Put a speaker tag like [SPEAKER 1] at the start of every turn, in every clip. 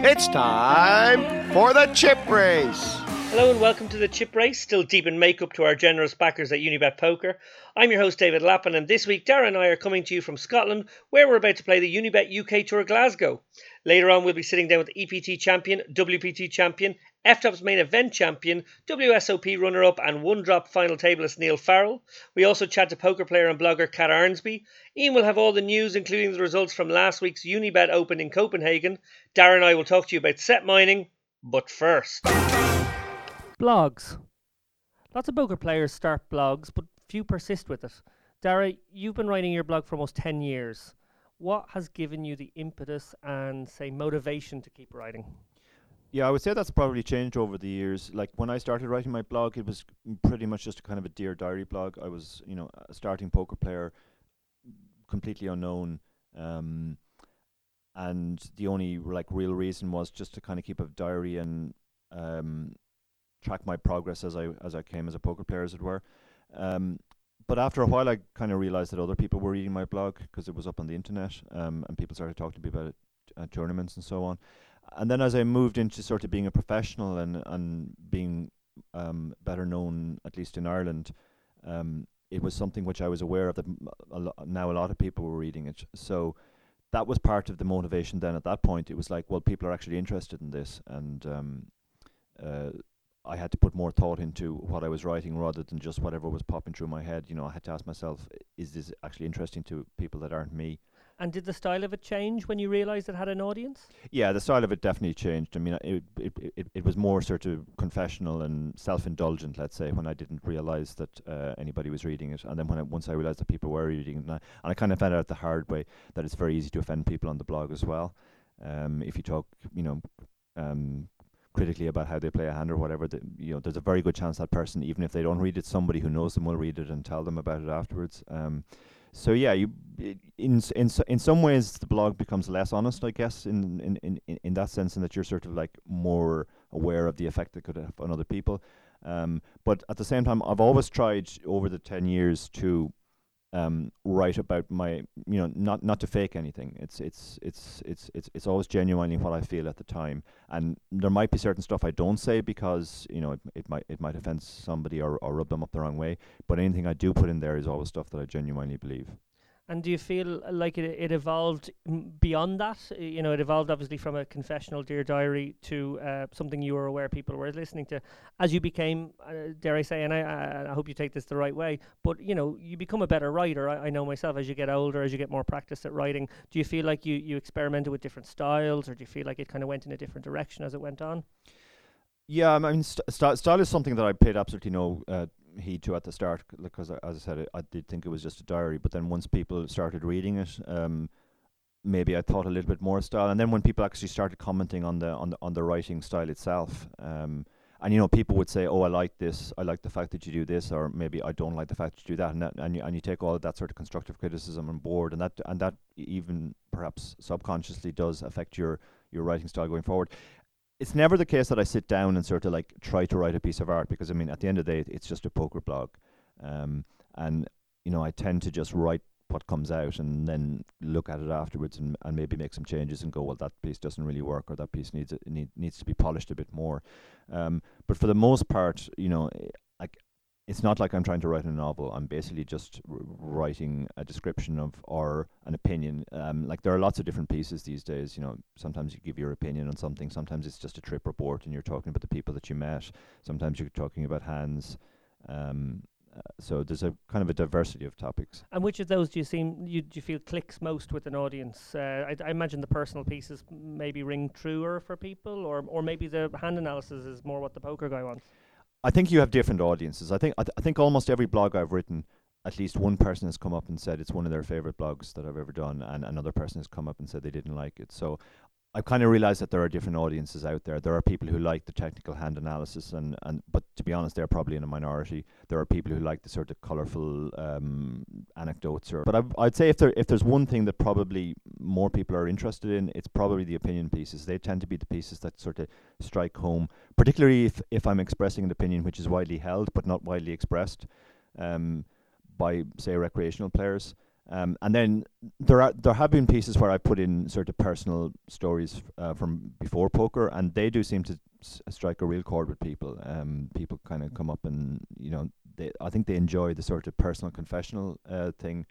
[SPEAKER 1] It's time for the chip race.
[SPEAKER 2] Hello and welcome to the Chip Race, still deep in makeup to our generous backers at Unibet Poker. I'm your host David Lappin, and this week Dara and I are coming to you from Scotland, where we're about to play the Unibet UK Tour Glasgow. Later on, we'll be sitting down with EPT champion, WPT champion, FTOPS main event champion, WSOP runner up, and one drop final tableist Niall Farrell. We also chat to poker player and blogger Kat Arnsby. Ian will have all the news, including the results from last week's Unibet Open in Copenhagen. Dara and I will talk to you about set mining, but first.
[SPEAKER 3] Blogs. Lots of poker players start blogs, but few persist with it. Dara, you've been writing your blog for almost 10 years. What has given you the impetus and, say, motivation to keep writing?
[SPEAKER 4] Yeah, I would say that's probably changed over the years. Like when I started writing my blog, it was pretty much just a kind of a dear diary blog. I was, you know, a starting poker player, completely unknown, um, and the only like real reason was just to kind of keep a diary and um, track my progress as I as I came as a poker player, as it were. Um, but after a while, I kind of realized that other people were reading my blog because it was up on the internet, um, and people started talking to me about it at tournaments and so on. And then as I moved into sort of being a professional and and being um, better known, at least in Ireland, um, it was something which I was aware of that a lo- now a lot of people were reading it. So that was part of the motivation. Then at that point, it was like, well, people are actually interested in this, and um, uh, I had to put more thought into what I was writing rather than just whatever was popping through my head. You know, I had to ask myself, is this actually interesting to people that aren't me?
[SPEAKER 3] And did the style of it change when you realised it had an audience?
[SPEAKER 4] Yeah, the style of it definitely changed. I mean, it it, it, it was more sort of confessional and self-indulgent, let's say, when I didn't realise that uh, anybody was reading it, and then when I, once I realised that people were reading it, and I, and I kind of found out the hard way that it's very easy to offend people on the blog as well. Um, if you talk, you know, um, critically about how they play a hand or whatever, that you know, there's a very good chance that person, even if they don't read it, somebody who knows them will read it and tell them about it afterwards. Um, so yeah, you in in in some ways the blog becomes less honest, I guess, in in in in that sense, in that you're sort of like more aware of the effect it could have on other people. Um, but at the same time, I've always tried over the ten years to um, write about my, you know, not not to fake anything. It's it's it's it's it's it's always genuinely what I feel at the time, and there might be certain stuff I don't say because you know it, it might it might offend somebody or, or rub them up the wrong way. But anything I do put in there is always stuff that I genuinely believe.
[SPEAKER 3] And do you feel like it, it evolved beyond that? You know, it evolved obviously from a confessional dear diary to uh, something you were aware people were listening to. As you became, uh, dare I say, and I, I hope you take this the right way, but you know, you become a better writer. I, I, know myself as you get older, as you get more practice at writing. Do you feel like you you experimented with different styles, or do you feel like it kind of went in a different direction as it went on?
[SPEAKER 4] Yeah, I mean, st- style is something that I paid absolutely no uh, heed to at the start because, as I said, I, I did think it was just a diary. But then once people started reading it, um, maybe I thought a little bit more style. And then when people actually started commenting on the on the on the writing style itself, um, and you know, people would say, "Oh, I like this. I like the fact that you do this," or maybe I don't like the fact that you do that. And that, and you and you take all of that sort of constructive criticism on board, and that and that even perhaps subconsciously does affect your your writing style going forward it's never the case that I sit down and sort of like try to write a piece of art because I mean at the end of the day it's just a poker blog, um, and you know I tend to just write what comes out and then look at it afterwards and, and maybe make some changes and go well that piece doesn't really work or that piece needs it need, needs to be polished a bit more, um, but for the most part you know it's not like I'm trying to write a novel. I'm basically just r- writing a description of or an opinion. Um, like there are lots of different pieces these days. You know, sometimes you give your opinion on something. Sometimes it's just a trip report, and you're talking about the people that you met. Sometimes you're talking about hands. Um, uh, so there's a kind of a diversity of topics.
[SPEAKER 3] And which of those do you seem you do you feel clicks most with an audience? Uh, I, I, imagine the personal pieces maybe ring truer for people, or or maybe the hand analysis is more what the poker guy wants.
[SPEAKER 4] I think you have different audiences. I think I, th- I think almost every blog I've written, at least one person has come up and said it's one of their favorite blogs that I've ever done, and another person has come up and said they didn't like it. So I've kind of realized that there are different audiences out there. There are people who like the technical hand analysis, and, and but to be honest, they're probably in a minority. There are people who like the sort of colorful um, anecdotes. Or, but I, I'd say if there if there's one thing that probably more people are interested in, it's probably the opinion pieces. They tend to be the pieces that sort of strike home, particularly if if I'm expressing an opinion which is widely held but not widely expressed um, by say recreational players. Um, and then there are there have been pieces where I put in sort of personal stories uh, from before poker, and they do seem to s- strike a real chord with people. Um, people kind of come up and you know, they I think they enjoy the sort of personal confessional uh, thing,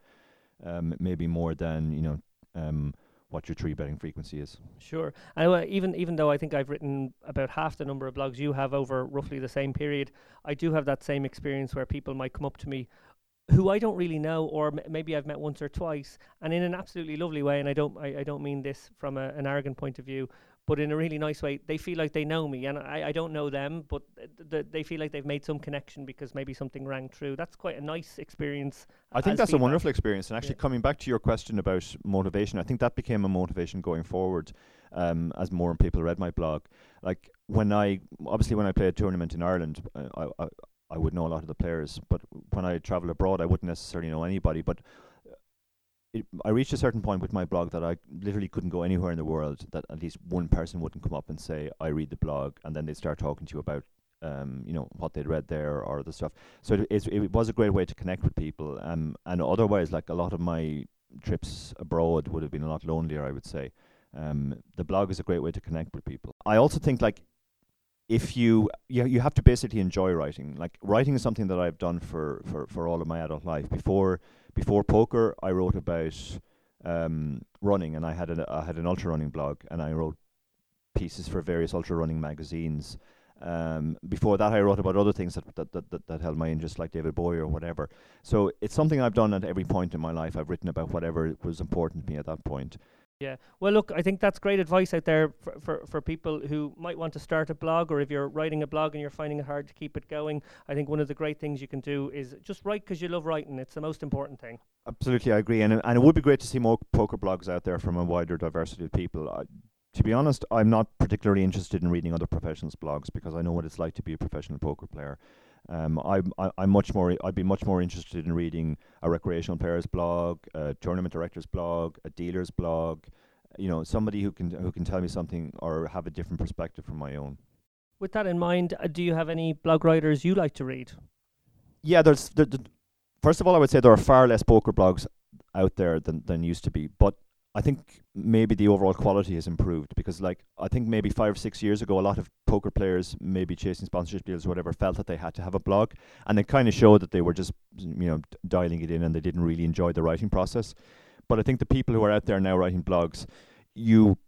[SPEAKER 4] um, maybe more than you know. Um, what your three betting frequency is.
[SPEAKER 3] Sure. And uh, even even though I think I've written about half the number of blogs you have over roughly the same period, I do have that same experience where people might come up to me who I don't really know, or m- maybe I've met once or twice, and in an absolutely lovely way. And I don't, I, I don't mean this from a, an arrogant point of view, but in a really nice way. They feel like they know me, and I, I don't know them, but th- th- they feel like they've made some connection because maybe something rang true. That's quite a nice experience.
[SPEAKER 4] I think that's a wonderful experience. And actually,
[SPEAKER 3] Yeah.
[SPEAKER 4] coming back to your question about motivation, I think that became a motivation going forward um, as more people read my blog. Like when I, obviously, when I play a tournament in Ireland, uh, I, I, I would know a lot of the players, but when I travel abroad, I wouldn't necessarily know anybody. But uh, it, I reached a certain point with my blog that I literally couldn't go anywhere in the world that at least one person wouldn't come up and say, I read the blog, and then they'd start talking to you about um, you know what they'd read there or the stuff. So it, it's, it was a great way to connect with people. Um, and otherwise, like a lot of my trips abroad would have been a lot lonelier, I would say. Um, the blog is a great way to connect with people. I also think like if you you you have to basically enjoy writing. Like writing is something that I've done for for for all of my adult life. Before before poker, I wrote about um, running, and I had an I had an ultra running blog, and I wrote pieces for various ultra running magazines. Um, before that, I wrote about other things that, that, that, that, that held my interest, like David Bowie or whatever. So it's something I've done at every point in my life. I've written about whatever was important to me at that point.
[SPEAKER 3] Yeah. Well, look, I think that's great advice out there for, for, for people who might want to start a blog, or if you're writing a blog and you're finding it hard to keep it going. I think one of the great things you can do is just write because you love writing. It's the most important thing.
[SPEAKER 4] Absolutely, I agree, and and it would be great to see more poker blogs out there from a wider diversity of people. I, to be honest, I'm not particularly interested in reading other professionals' blogs because I know what it's like to be a professional poker player. Um, I'm I, I'm much more I'd be much more interested in reading a recreational player's blog, a tournament director's blog, a dealer's blog. You know, somebody who can who can tell me something or have a different perspective from my own.
[SPEAKER 3] With that in mind, uh, do you have any blog writers you like to read?
[SPEAKER 4] Yeah, there's there, there- first of all, I would say there are far less poker blogs out there than than used to be, but I think maybe the overall quality has improved because, like, I think maybe five or six years ago, a lot of poker players, maybe chasing sponsorship deals or whatever, felt that they had to have a blog, and it kind of showed that they were just, you know, dialing it in and they didn't really enjoy the writing process. But I think the people who are out there now writing blogs, you,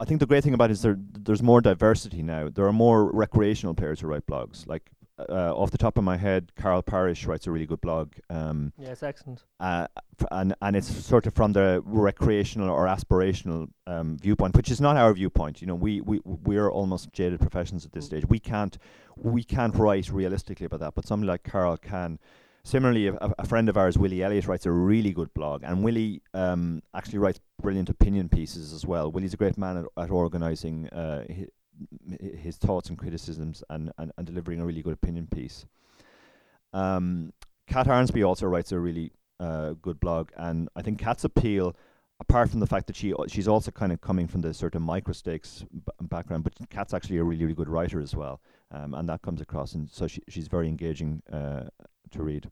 [SPEAKER 4] I think the great thing about it is there there's more diversity now. There are more recreational players who write blogs. Like uh, off the top of my head, Carl Parrish writes a really good blog. Um,
[SPEAKER 3] Yes, excellent.
[SPEAKER 4] uh, and and it's sort of from the recreational or aspirational um, viewpoint, which is not our viewpoint. You know, we we we are almost jaded professions at this
[SPEAKER 3] Mm.
[SPEAKER 4] stage. We can't we can't write realistically about that, but somebody like Carl can. Similarly, a, a- friend of ours, Willie Elliott, writes a really good blog, and Willie um, actually writes brilliant opinion pieces as well. Willie's a great man at, at organising uh, his thoughts and criticisms and, and, and delivering a really good opinion piece. Um, Kat Arnsby also writes a really uh, good blog, and I think Kat's appeal, apart from the fact that she she's also kind of coming from the sort of micro stakes b- background, but Kat's actually a really really good writer as well, um, and that comes across, and so she she's very engaging uh, to read.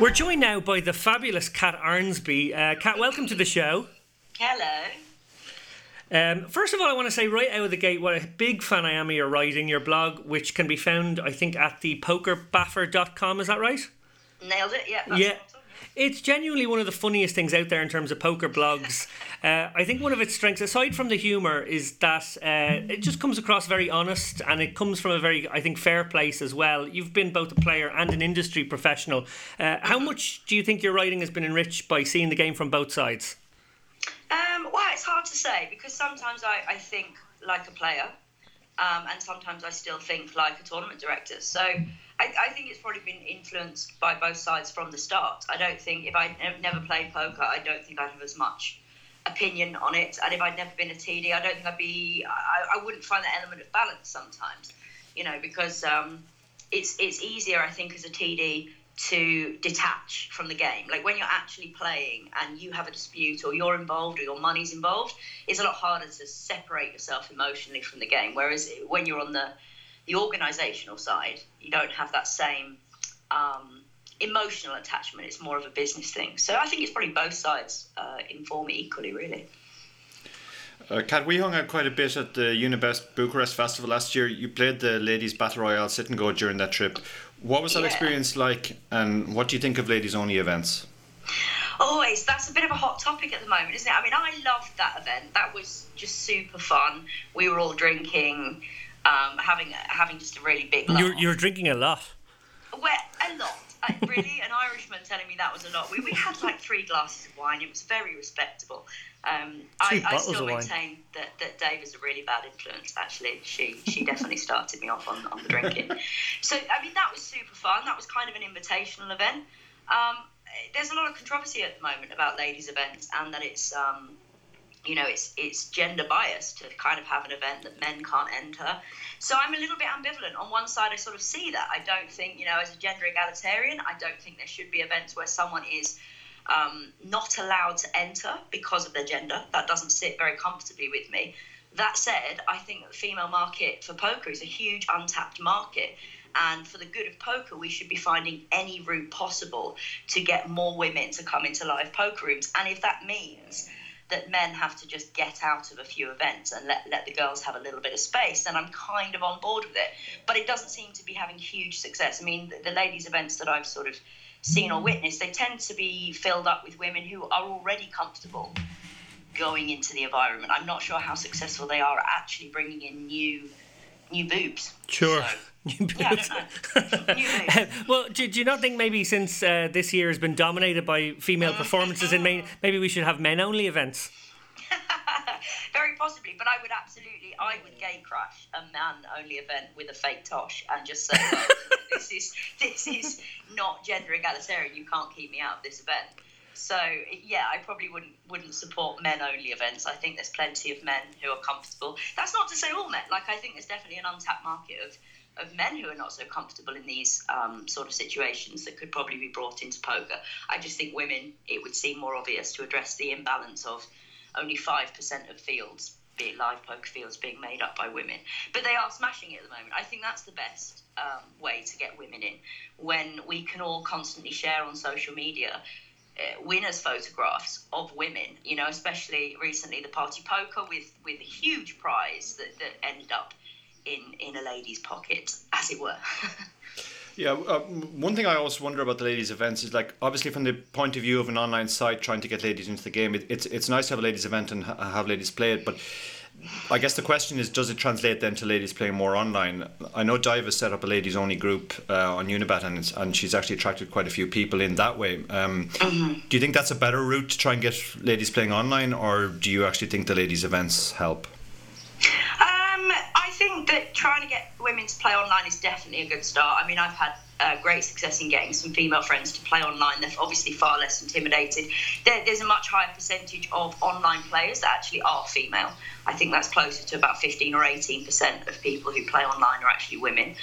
[SPEAKER 2] We're joined now by the fabulous Kat Arnsby. Uh, Kat, welcome to the show.
[SPEAKER 5] Hello.
[SPEAKER 2] Um, first of all, I want to say right out of the gate what a big fan I am of your writing, your blog, which can be found, I think, at the pokerbaffer.com. Is that right?
[SPEAKER 5] Nailed it. Yeah.
[SPEAKER 2] Yeah.
[SPEAKER 5] awesome.
[SPEAKER 2] It's genuinely one of the funniest things out there in terms of poker blogs. Uh, I think one of its strengths, aside from the humour, is that uh, it just comes across very honest and it comes from a very, I think, fair place as well. You've been both a player and an industry professional. Uh, how much do you think your writing has been enriched by seeing the game from both sides?
[SPEAKER 5] Um, well, it's hard to say because sometimes I, I think like a player, um, and sometimes I still think like a tournament director. So I, I think it's probably been influenced by both sides from the start. I don't think if I ne- never played poker, I don't think I'd have as much opinion on it. And if I'd never been a TD, I don't think I'd be. I, I wouldn't find that element of balance sometimes, you know, because um, it's it's easier I think as a TD to detach from the game. Like when you're actually playing and you have a dispute or you're involved or your money's involved, it's a lot harder to separate yourself emotionally from the game. Whereas when you're on the the organisational side, you don't have that same um, emotional attachment. It's more of a business thing. So I think it's probably both sides uh, inform equally, really.
[SPEAKER 6] Uh, Kat, we hung out quite a bit at the Unibet Bucharest Festival last year. You played the ladies battle royale sit and go during that trip. What was that
[SPEAKER 5] Yeah.
[SPEAKER 6] experience like, and what do you think of ladies only events?
[SPEAKER 5] Always, that's a bit of a hot topic at the moment, isn't it? I mean, I loved that event. That was just super fun. We were all drinking, um, having having just a really big laugh.
[SPEAKER 3] You're you're drinking a lot.
[SPEAKER 5] Well, a lot. I, really, an Irishman telling me that was a lot. We, we had like three glasses of wine. It was very respectable. Um, I, I still maintain that, that Daiva is a really bad influence, actually. She she definitely started me off on, on the drinking. So, I mean, that was super fun. That was kind of an invitational event. Um, there's a lot of controversy at the moment about ladies' events and that it's. Um, you know, it's it's gender biased to kind of have an event that men can't enter. So I'm a little bit ambivalent. On one side, I sort of see that. I don't think, you know, as a gender egalitarian, I don't think there should be events where someone is um, not allowed to enter because of their gender. That doesn't sit very comfortably with me. That said, I think the female market for poker is a huge untapped market. And for the good of poker, we should be finding any route possible to get more women to come into live poker rooms. And if that means that men have to just get out of a few events and let, let the girls have a little bit of space, then I'm kind of on board with it. But it doesn't seem to be having huge success. I mean, the, the ladies' events that I've sort of seen or witnessed, they tend to be filled up with women who are already comfortable going into the environment. I'm not sure how successful they are at actually bringing in new new boobs.
[SPEAKER 3] Sure.
[SPEAKER 5] So,
[SPEAKER 3] New
[SPEAKER 5] Yeah,
[SPEAKER 3] boobs.
[SPEAKER 5] don't know. New boobs.
[SPEAKER 3] well, do, do you not think maybe since uh, this year has been dominated by female performances in main, maybe we should have men only events?
[SPEAKER 5] Very possibly, but I would absolutely, I would gay crash a man-only event with a fake tosh and just say, "Look, this is this is not gender egalitarian. You can't keep me out of this event. So yeah, I probably wouldn't wouldn't support men-only events. I think there's plenty of men who are comfortable. That's not to say all men. Like I think there's definitely an untapped market of of men who are not so comfortable in these um, sort of situations that could probably be brought into poker. I just think women, it would seem more obvious to address the imbalance of only 5% of fields, be it live poker fields, being made up by women. But they are smashing it at the moment. I think that's the best um, way to get women in. When we can all constantly share on social media uh, winners' photographs of women, you know, especially recently the party poker with, with a huge prize that, that ended up in, in a lady's pocket, as it were.
[SPEAKER 6] Yeah, uh, one thing I always wonder about the ladies' events is like obviously from the point of view of an online site trying to get ladies into the game, it, it's it's nice to have a ladies' event and ha- have ladies play it, but I guess the question is, does it translate then to ladies playing more online? I know Daiva has set up a ladies only group uh, on Unibet, and it's, and she's actually attracted quite a few people in that way. Um, Do you think that's a better route to try and get ladies playing online, or do you actually think the ladies' events help?
[SPEAKER 5] Um, I think that trying to get women to play online is definitely a good start. I mean, I've had uh, great success in getting some female friends to play online. They're obviously far less intimidated. There, there's a much higher percentage of online players that actually are female. I think that's closer to about 15 or 18 percent of people who play online are actually women.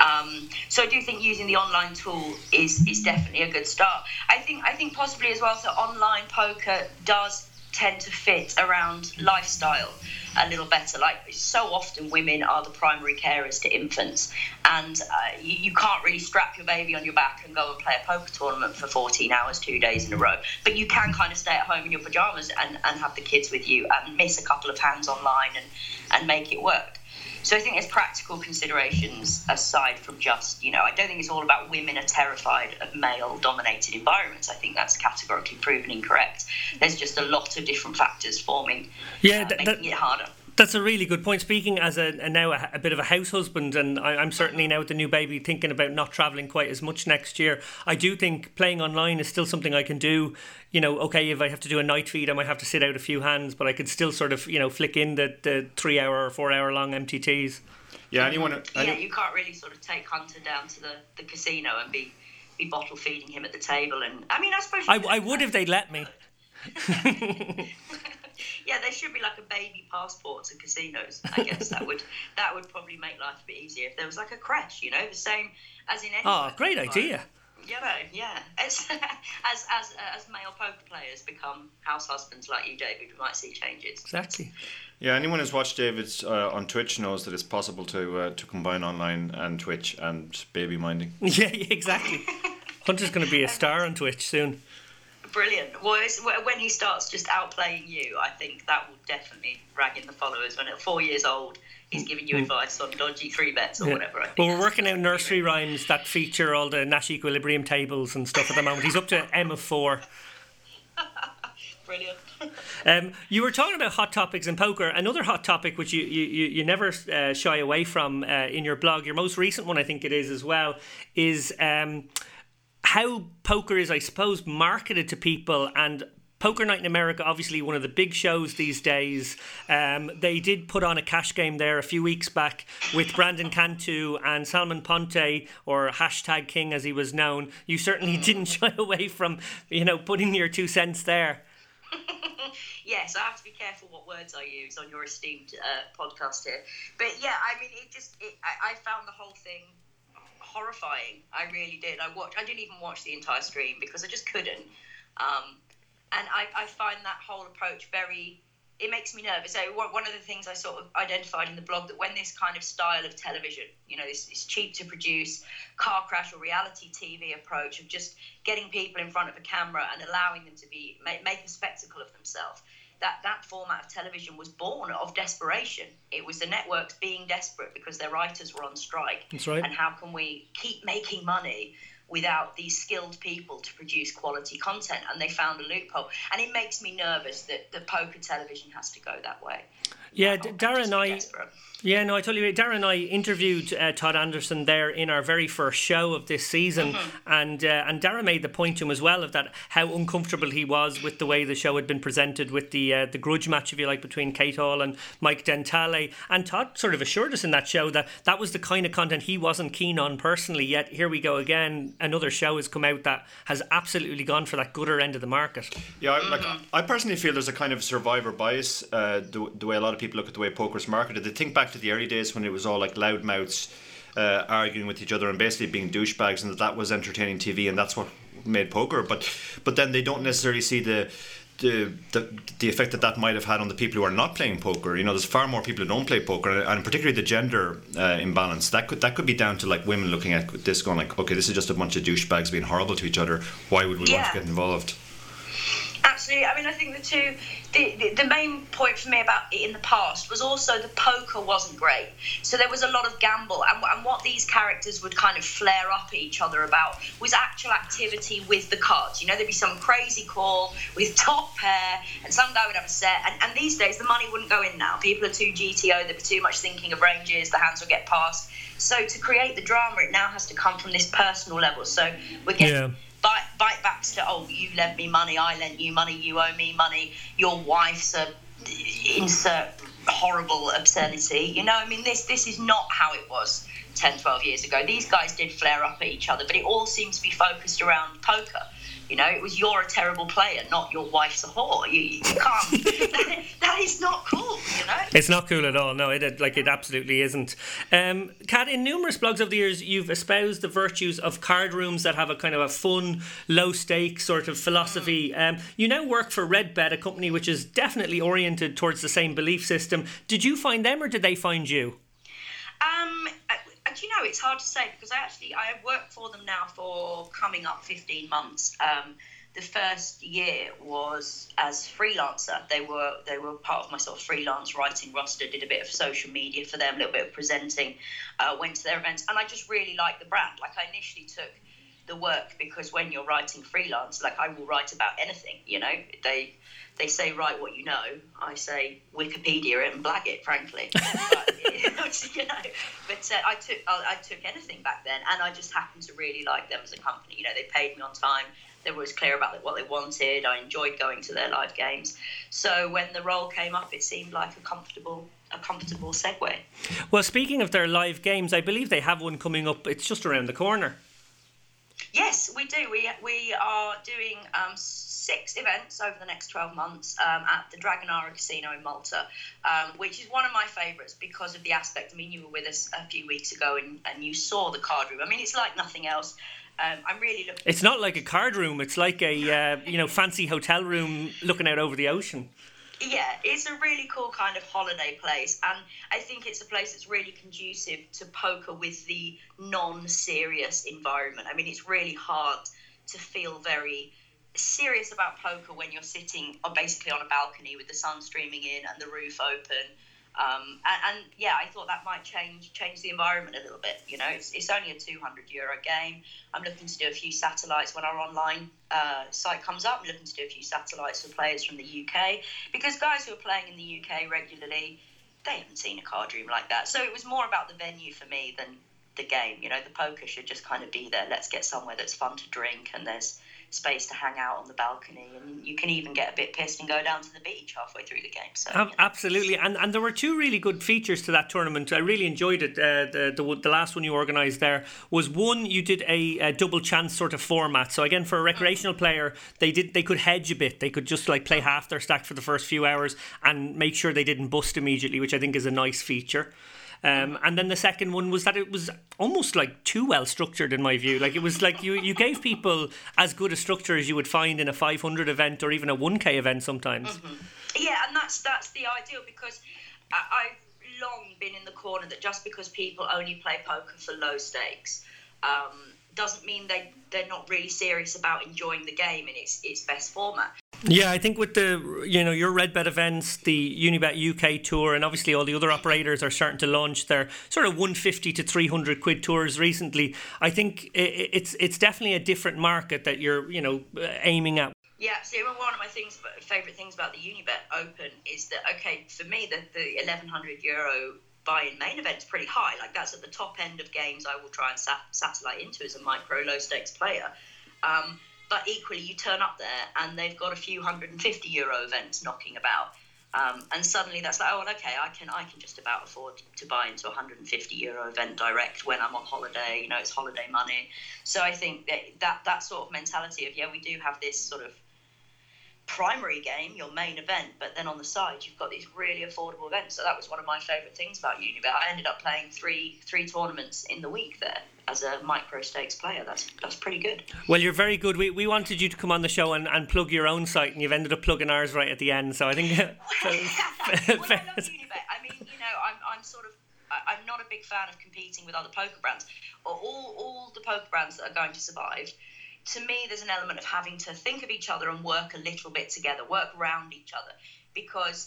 [SPEAKER 5] Um, so I do think using the online tool is is definitely a good start. I think I think possibly as well. So online poker does tend to fit around lifestyle a little better. Like so often, women are the primary carers to infants, and uh, you, you can't really strap your baby on your back and go and play a poker tournament for 14 hours, two days in a row. But you can kind of stay at home in your pajamas and, and have the kids with you and miss a couple of hands online and, and make it work. So I think there's practical considerations aside from just, you know, I don't think it's all about women are terrified of male dominated environments. I think that's categorically proven incorrect. There's just a lot of different factors forming,
[SPEAKER 3] Yeah,
[SPEAKER 5] uh,
[SPEAKER 3] th-
[SPEAKER 5] making
[SPEAKER 3] that-
[SPEAKER 5] it harder.
[SPEAKER 3] That's a really good point. Speaking as a, a now a, a bit of a house husband, and I, I'm certainly now with the new baby thinking about not travelling quite as much next year. I do think playing online is still something I can do. You know, okay, if I have to do a night feed, I might have to sit out a few hands, but I could still sort of you know flick in the, the three hour or four hour long MTTs.
[SPEAKER 6] Yeah, anyone?
[SPEAKER 5] Yeah,
[SPEAKER 6] any-
[SPEAKER 5] you can't really sort of take Hunter down to the, the casino and be be bottle feeding him at the table. And I mean, I suppose
[SPEAKER 3] I, I would if they'd let me.
[SPEAKER 5] yeah, there should be like a baby passport to casinos. I guess that would that would probably make life a bit easier if there was like a crash, you know, the same as in any.
[SPEAKER 3] Oh, great
[SPEAKER 5] environment.
[SPEAKER 3] idea.
[SPEAKER 5] You know, yeah. As as as as male poker players become house husbands like you, David, we might see changes.
[SPEAKER 3] Exactly.
[SPEAKER 6] Yeah, anyone who's watched David's uh, on Twitch knows that it's possible to uh, to combine online and Twitch and baby minding.
[SPEAKER 3] Yeah, yeah, exactly. Hunter's going to be a star on Twitch soon.
[SPEAKER 5] Brilliant. Well, when he starts just outplaying you, I think that will definitely rag in the followers. When at four years old, he's giving you mm. advice on dodgy three bets or yeah. whatever.
[SPEAKER 3] well, we're working out nursery rhymes that feature all the Nash equilibrium tables and stuff at the moment. He's up to M of four.
[SPEAKER 5] Brilliant.
[SPEAKER 3] um, you were talking about hot topics in poker. Another hot topic which you you, you never uh, shy away from uh, in your blog, your most recent one, I think it is as well, is. Um, how poker is, I suppose, marketed to people and Poker Night in America, obviously one of the big shows these days. Um, they did put on a cash game there a few weeks back with Brandon Cantu and Salman Ponte, or hashtag King as he was known. You certainly didn't shy away from, you know, putting your two cents there.
[SPEAKER 5] yes, I have to be careful what words I use on your esteemed uh, podcast here. But yeah, I mean, it just, it, I, I found the whole thing horrifying. I really did. I watched. I didn't even watch the entire stream because I just couldn't. Um, and I, I find that whole approach very. It makes me nervous. So one of the things I sort of identified in the blog that when this kind of style of television, you know, this, this cheap to produce car crash or reality TV approach of just getting people in front of a camera and allowing them to be make, make a spectacle of themselves that that format of television was born of desperation. It was the networks being desperate because their writers were on strike.
[SPEAKER 3] That's right.
[SPEAKER 5] And how can we keep making money without these skilled people to produce quality content? And they found a loophole. And it makes me nervous that the poker television has to go that way.
[SPEAKER 3] Yeah, Dara I. Desperate. Yeah, no, I totally agree. Dara and I interviewed uh, Todd Anderson there in our very first show of this season, mm-hmm. and uh, and Dara made the point to him as well of that how uncomfortable he was with the way the show had been presented with the uh, the grudge match, if you like, between Kate Hall and Mike Dentale. And Todd sort of assured us in that show that that was the kind of content he wasn't keen on personally. Yet here we go again. Another show has come out that has absolutely gone for that gutter end of the market.
[SPEAKER 6] Yeah, I, like I personally feel there's a kind of survivor bias uh, the, the way a lot of people look at the way poker's marketed. They think back to the early days when it was all like loudmouths uh, arguing with each other and basically being douchebags, and that that was entertaining TV, and that's what made poker. But but then they don't necessarily see the the, the, the effect that that might have had on the people who are not playing poker. You know, there's far more people who don't play poker, and particularly the gender uh, imbalance. That could that could be down to like women looking at this, going like, okay, this is just a bunch of douchebags being horrible to each other. Why would we yeah. want to get involved?
[SPEAKER 5] Absolutely. I mean, I think the two, the, the, the, main point for me about it in the past was also the poker wasn't great. So there was a lot of gamble. And, and what these characters would kind of flare up at each other about was actual activity with the cards. You know, there'd be some crazy call with top pair, and some guy would have a set. And, and these days, the money wouldn't go in now. People are too GTO, they're too much thinking of ranges, the hands will get passed. So to create the drama, it now has to come from this personal level. So we're getting. Yeah bite, bite backs to oh you lent me money i lent you money you owe me money. Your wife's a insert horrible obscenity. You know i mean this this is not how it was 10 12 years ago. These guys did flare up at each other but it all seems to be focused around poker you know, it was you're a terrible player, not your wife's a whore. You, you can't. that, that is not cool. You know.
[SPEAKER 3] It's not cool at all. No, it like it absolutely isn't. Um, Kat, in numerous blogs over the years, you've espoused the virtues of card rooms that have a kind of a fun, low stakes sort of philosophy. Mm. Um, you now work for Redbet, a company which is definitely oriented towards the same belief system. Did you find them, or did they find you?
[SPEAKER 5] Um, and you know, it's hard to say because I actually I have worked for them now for coming up 15 months. Um, the first year was as freelancer. They were they were part of my sort of freelance writing roster. Did a bit of social media for them, a little bit of presenting. Uh, went to their events, and I just really liked the brand. Like I initially took the work because when you're writing freelance, like I will write about anything. You know, they they say write what you know. I say Wikipedia it and blag it, frankly. but, you know, but uh, I took I, I, took anything back then, and I just happened to really like them as a company. You know, they paid me on time. They were always clear about what they wanted. I enjoyed going to their live games. So when the role came up, it seemed like a comfortable a comfortable segue.
[SPEAKER 3] Well, speaking of their live games, I believe they have one coming up. It's just around the corner.
[SPEAKER 5] Yes, we do. We we are doing um, six events over the next 12 months um, at the Dragonara Casino in Malta, um, which is one of my favourites because of the aspect. I mean, you were with us a few weeks ago and, and you saw the card room. I mean, it's like nothing else. Um, I'm really looking.
[SPEAKER 3] It's not like a card room. It's like a uh, you know fancy hotel room looking out over the ocean.
[SPEAKER 5] Yeah, it's a really cool kind of holiday place, and I think it's a place that's really conducive to poker with the non-serious environment. I mean, it's really hard to feel very serious about poker when you're sitting uh, basically on a balcony with the sun streaming in and the roof open um, and, and, yeah, I thought that might change change the environment a little bit. You know, it's, it's only a 200 euro game. I'm looking to do a few satellites when our online uh, site comes up. I'm looking to do a few satellites for players from the UK because guys who are playing in the UK regularly, they haven't seen a card room like that. So it was more about the venue for me than the game. You know, the poker should just kind of be there. Let's get somewhere that's fun to drink and there's space to hang out on the balcony, and you can even get a bit pissed and go down to the beach halfway through the game. So
[SPEAKER 3] um, you know. absolutely, and and there were two really good features to that tournament. I really enjoyed it. Uh, the, the the last one you organised there was one you did a, a, double chance sort of format. So again, for a recreational player, they did they could hedge a bit. They could just like play half their stack for the first few hours and make sure they didn't bust immediately, which I think is a nice feature. Um, and then the second one was that it was almost like too well structured in my view. Like it was like you, you gave people as good a structure as you would find in a 500 event or even a 1K event sometimes.
[SPEAKER 5] Mm-hmm. Yeah, and that's that's the ideal because I, I've long been in the corner that just because people only play poker for low stakes. Um, doesn't mean they they're not really serious about enjoying the game in its its best format.
[SPEAKER 3] Yeah, I think with the you know your Redbet events, the Unibet UK tour, and obviously all the other operators are starting to launch their sort of 150 to 300 quid tours recently. I think it's it's definitely a different market that you're you know uh, aiming at.
[SPEAKER 5] Yeah, so one of my things, favorite things about the Unibet Open is that okay, for me the the 1100 euro buy-in main events pretty high. Like that's at the top end of games I will try and sat- satellite into as a micro low stakes player. Um, but equally, you turn up there and they've got a few hundred and fifty euro events knocking about. Um, and suddenly that's like, oh, well, okay, I can I can just about afford to buy into a 150 euro event direct when I'm on holiday. You know, it's holiday money. So I think that that, that sort of mentality of yeah, we do have this sort of primary game, your main event, but then on the side you've got these really affordable events. So that was one of my favourite things about Unibet. I ended up playing three three tournaments in the week there as a micro stakes player. That's that's pretty good.
[SPEAKER 3] Well, you're very good. We, we wanted you to come on the show and, and plug your own site, and you've ended up plugging ours right at the end. So I think.
[SPEAKER 5] well, I love Unibet. I mean, you know, I'm, I'm sort of I'm not a big fan of competing with other poker brands. All all the poker brands that are going to survive to me, there's an element of having to think of each other and work a little bit together, work around each other. Because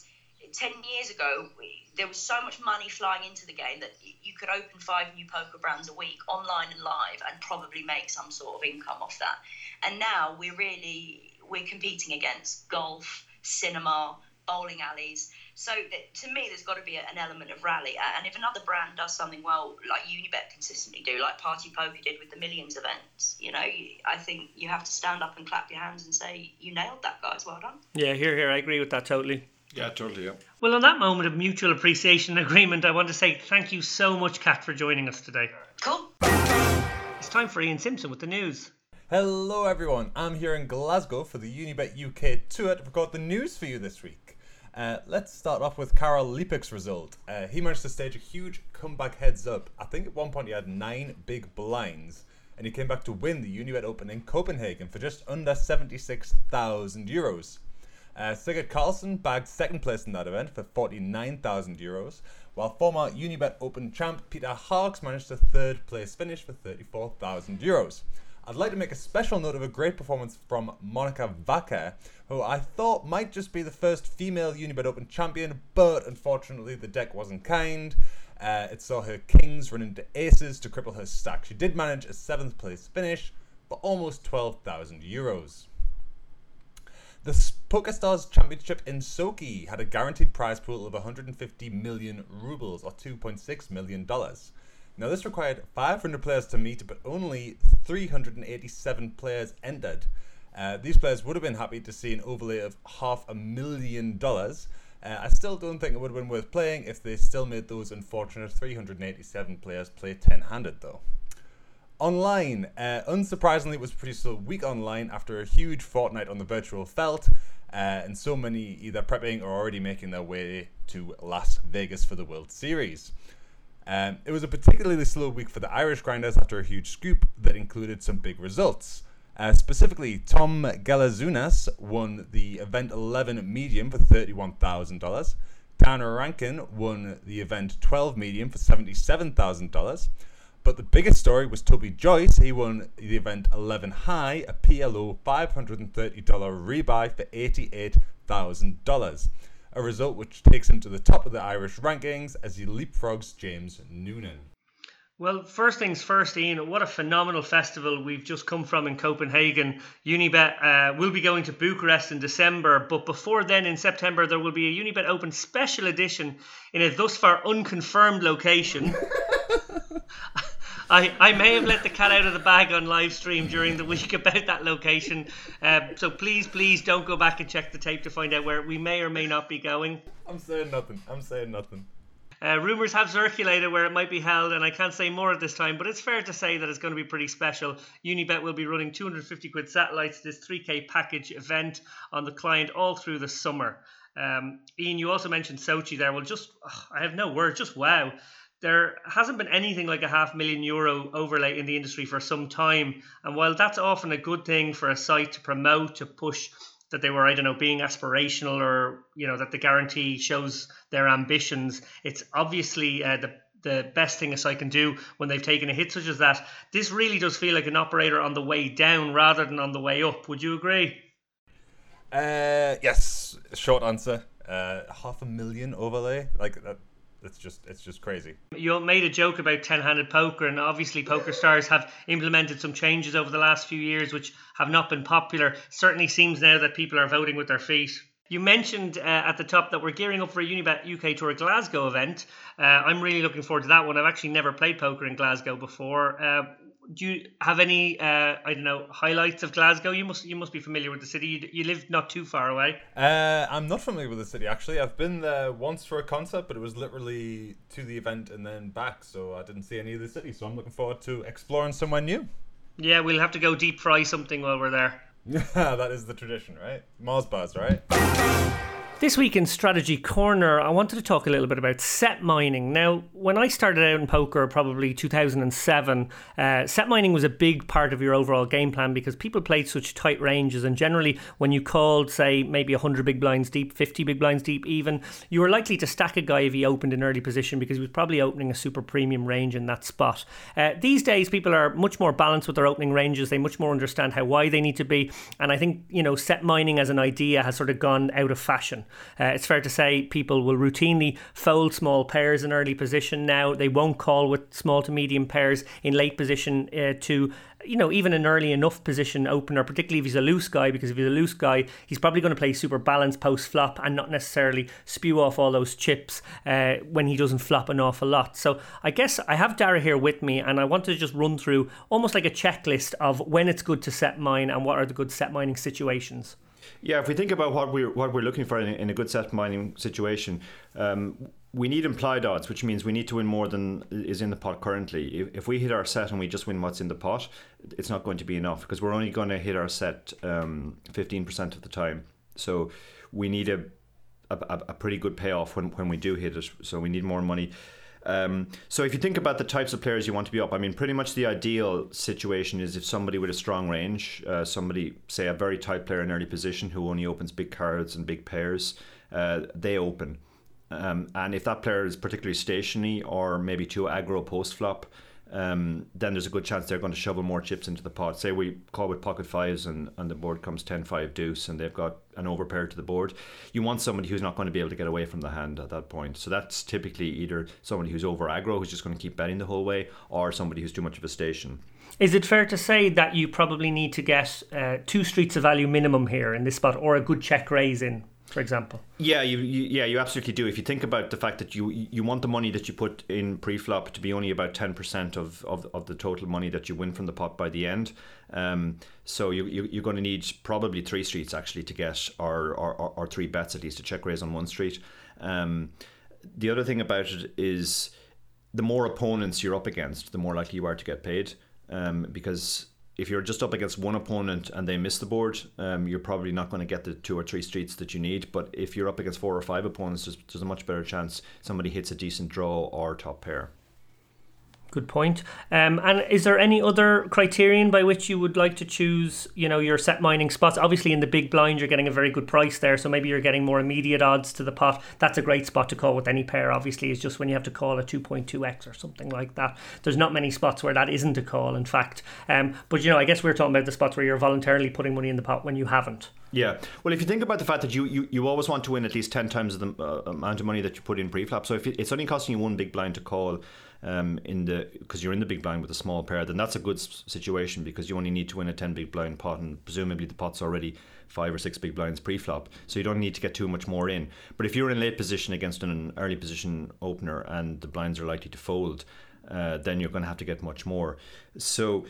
[SPEAKER 5] 10 years ago, we, there was so much money flying into the game that you could open five new poker brands a week, online and live, and probably make some sort of income off that. And now we're really we're competing against golf, cinema, bowling alleys so to me, there's got to be an element of rally. And if another brand does something well, like Unibet consistently do, like Party Poker did with the Millions events, you know, I think you have to stand up and clap your hands and say, you nailed that, guys. Well done.
[SPEAKER 3] Yeah, here, here. I agree with that totally.
[SPEAKER 6] Yeah, totally. Yeah.
[SPEAKER 3] Well, on that moment of mutual appreciation and agreement, I want to say thank you so much, Kat, for joining us today.
[SPEAKER 5] Cool.
[SPEAKER 3] It's time for Ian Simpson with the news.
[SPEAKER 7] Hello, everyone. I'm here in Glasgow for the Unibet UK tour to record the news for you this week. Uh, let's start off with Karel Lipik's result. Uh, he managed to stage a huge comeback heads up. I think at one point he had nine big blinds, and he came back to win the Unibet Open in Copenhagen for just under 76,000 euros. Uh, Sigurd Carlson bagged second place in that event for 49,000 euros, while former Unibet Open champ Peter Harks managed a third place finish for 34,000 euros. I'd like to make a special note of a great performance from Monica Vaca, who I thought might just be the first female Unibet Open champion, but unfortunately the deck wasn't kind. Uh, it saw her kings run into aces to cripple her stack. She did manage a seventh place finish, but almost 12,000 euros. The PokerStars Championship in Sochi had a guaranteed prize pool of 150 million rubles, or 2.6 million dollars. Now, this required 500 players to meet, but only 387 players entered. Uh, these players would have been happy to see an overlay of half a million dollars. Uh, I still don't think it would have been worth playing if they still made those unfortunate 387 players play 10 handed, though. Online, uh, unsurprisingly, it was pretty slow week online after a huge fortnight on the virtual felt, uh, and so many either prepping or already making their way to Las Vegas for the World Series. Um, it was a particularly slow week for the Irish grinders after a huge scoop that included some big results. Uh, specifically, Tom Galazunas won the event 11 medium for $31,000. Dan Rankin won the event 12 medium for $77,000. But the biggest story was Toby Joyce. He won the event 11 high, a PLO $530 rebuy for $88,000. A result which takes him to the top of the Irish rankings as he leapfrogs James Noonan.
[SPEAKER 2] Well, first things first, Ian, what a phenomenal festival we've just come from in Copenhagen. Unibet uh, will be going to Bucharest in December, but before then, in September, there will be a Unibet Open special edition in a thus far unconfirmed location. I, I may have let the cat out of the bag on live stream during the week about that location. Uh, so please, please don't go back and check the tape to find out where we may or may not be going.
[SPEAKER 7] I'm saying nothing. I'm saying nothing.
[SPEAKER 2] Uh, rumors have circulated where it might be held, and I can't say more at this time, but it's fair to say that it's going to be pretty special. Unibet will be running 250 quid satellites, this 3K package event on the client all through the summer. Um, Ian, you also mentioned Sochi there. Well, just, ugh, I have no words, just wow. There hasn't been anything like a half million euro overlay in the industry for some time. And while that's often a good thing for a site to promote, to push that they were, I don't know, being aspirational or, you know, that the guarantee shows their ambitions. It's obviously uh, the the best thing a site can do when they've taken a hit such as that. This really does feel like an operator on the way down rather than on the way up. Would you agree?
[SPEAKER 7] Uh, yes. Short answer. Uh, half a million overlay. Like that it's just it's just crazy.
[SPEAKER 2] You made a joke about ten-handed poker, and obviously, poker stars have implemented some changes over the last few years, which have not been popular. Certainly, seems now that people are voting with their feet. You mentioned uh, at the top that we're gearing up for a Unibet UK Tour Glasgow event. Uh, I'm really looking forward to that one. I've actually never played poker in Glasgow before. Uh, do you have any uh, I don't know highlights of Glasgow? You must you must be familiar with the city. You, you live not too far away.
[SPEAKER 7] Uh, I'm not familiar with the city actually. I've been there once for a concert, but it was literally to the event and then back, so I didn't see any of the city. So I'm looking forward to exploring somewhere new.
[SPEAKER 2] Yeah, we'll have to go deep fry something while we're there.
[SPEAKER 7] Yeah, that is the tradition, right? Mars bars, right?
[SPEAKER 3] This week in Strategy Corner, I wanted to talk a little bit about set mining. Now, when I started out in poker, probably 2007, uh, set mining was a big part of your overall game plan because people played such tight ranges. And generally, when you called, say, maybe 100 big blinds deep, 50 big blinds deep, even, you were likely to stack a guy if he opened in early position because he was probably opening a super premium range in that spot. Uh, these days, people are much more balanced with their opening ranges. They much more understand how wide they need to be. And I think, you know, set mining as an idea has sort of gone out of fashion. Uh, it's fair to say people will routinely fold small pairs in early position now. They won't call with small to medium pairs in late position uh, to you know, even an early enough position opener, particularly if he's a loose guy, because if he's a loose guy, he's probably going to play super balanced post flop and not necessarily spew off all those chips uh, when he doesn't flop an awful lot. So I guess I have Dara here with me, and I want to just run through almost like a checklist of when it's good to set mine and what are the good set mining situations.
[SPEAKER 6] Yeah, if we think about what we're what we're looking for in in a good set mining situation, um, we need implied odds, which means we need to win more than is in the pot currently. If, if we hit our set and we just win what's in the pot, it's not going to be enough because we're only going to hit our set um, fifteen percent of the time. So we need a, a a pretty good payoff when when we do hit it. So we need more money. Um, so if you think about the types of players you want to be up, I mean, pretty much the ideal situation is if somebody with a strong range, uh, somebody say a very tight player in early position who only opens big cards and big pairs, uh, they open. Um, and if that player is particularly stationary or maybe too aggro post flop, um, then there's a good chance they're going to shovel more chips into the pot. Say we call with pocket fives and, and the board comes 10 5 deuce and they've got an overpair to the board. You want somebody who's not going to be able to get away from the hand at that point. So that's typically either somebody who's over aggro, who's just going to keep betting the whole way, or somebody who's too much of a station.
[SPEAKER 3] Is it fair to say that you probably need to get uh, two streets of value minimum here in this spot or a good check raise in? For example.
[SPEAKER 6] Yeah, you, you, yeah you absolutely do. If you think about the fact that you you want the money that you put in pre-flop to be only about ten percent of, of, of the total money that you win from the pot by the end, um, so you, you you're going to need probably three streets actually to get or, or, or three bets at least to check raise on one street. Um, the other thing about it is the more opponents you're up against, the more likely you are to get paid. Um, because if you're just up against one opponent and they miss the board, um, you're probably not going to get the two or three streets that you need. But if you're up against four or five opponents, there's, there's a much better chance somebody hits a decent draw or top pair.
[SPEAKER 3] Good point. Um, and is there any other criterion by which you would like to choose, you know, your set mining spots? Obviously, in the big blind, you're getting a very good price there, so maybe you're getting more immediate odds to the pot. That's a great spot to call with any pair. Obviously, is just when you have to call a 2.2x or something like that. There's not many spots where that isn't a call, in fact. Um, but you know, I guess we're talking about the spots where you're voluntarily putting money in the pot when you haven't.
[SPEAKER 6] Yeah. Well, if you think about the fact that you, you, you always want to win at least 10 times the uh, amount of money that you put in pre-flop. So if it's only costing you one big blind to call um, in the because you're in the big blind with a small pair, then that's a good situation because you only need to win a 10 big blind pot and presumably the pot's already five or six big blinds pre-flop. So you don't need to get too much more in. But if you're in late position against an early position opener and the blinds are likely to fold, uh, then you're going to have to get much more. So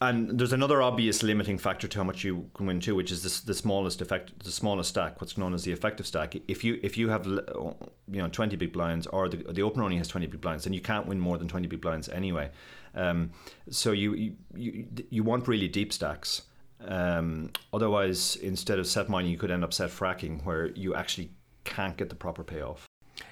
[SPEAKER 6] and there's another obvious limiting factor to how much you can win too, which is the smallest effect, the smallest stack, what's known as the effective stack. If you if you have you know 20 big blinds, or the, the opener only has 20 big blinds, then you can't win more than 20 big blinds anyway. Um, so you, you you you want really deep stacks. Um, otherwise, instead of set mining, you could end up set fracking, where you actually can't get the proper payoff.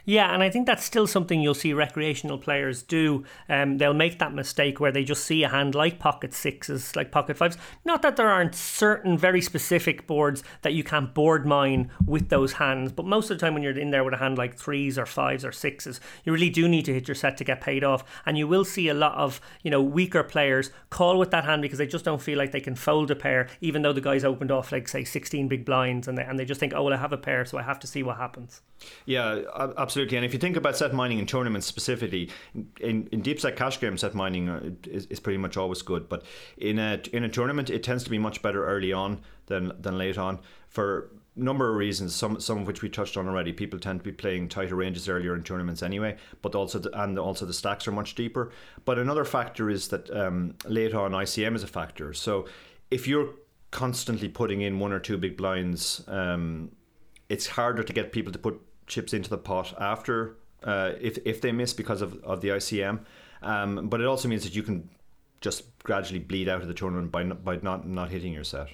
[SPEAKER 3] Yeah, and I think that's still something you'll see recreational players do. Um, they'll make that mistake where they just see a hand like pocket sixes, like pocket fives. Not that there aren't certain very specific boards that you can't board mine with those hands, but most of the time when you're in there with a hand like threes or fives or sixes, you really do need to hit your set to get paid off. And you will see a lot of you know weaker players call with that hand because they just don't feel like they can fold a pair, even though the guy's opened off like say 16 big blinds, and they and they just think, oh well, I have a pair, so I have to see what happens.
[SPEAKER 6] Yeah, absolutely. And if you think about set mining in tournaments specifically, in, in deep set cash games, set mining uh, is, is pretty much always good. But in a in a tournament, it tends to be much better early on than than late on for a number of reasons, some some of which we touched on already. People tend to be playing tighter ranges earlier in tournaments anyway, but also the, and also the stacks are much deeper. But another factor is that um, late on ICM is a factor. So if you're constantly putting in one or two big blinds, um, it's harder to get people to put chips into the pot after uh, if if they miss because of, of the ICM. Um, but it also means that you can just gradually bleed out of the tournament by by not not hitting your set.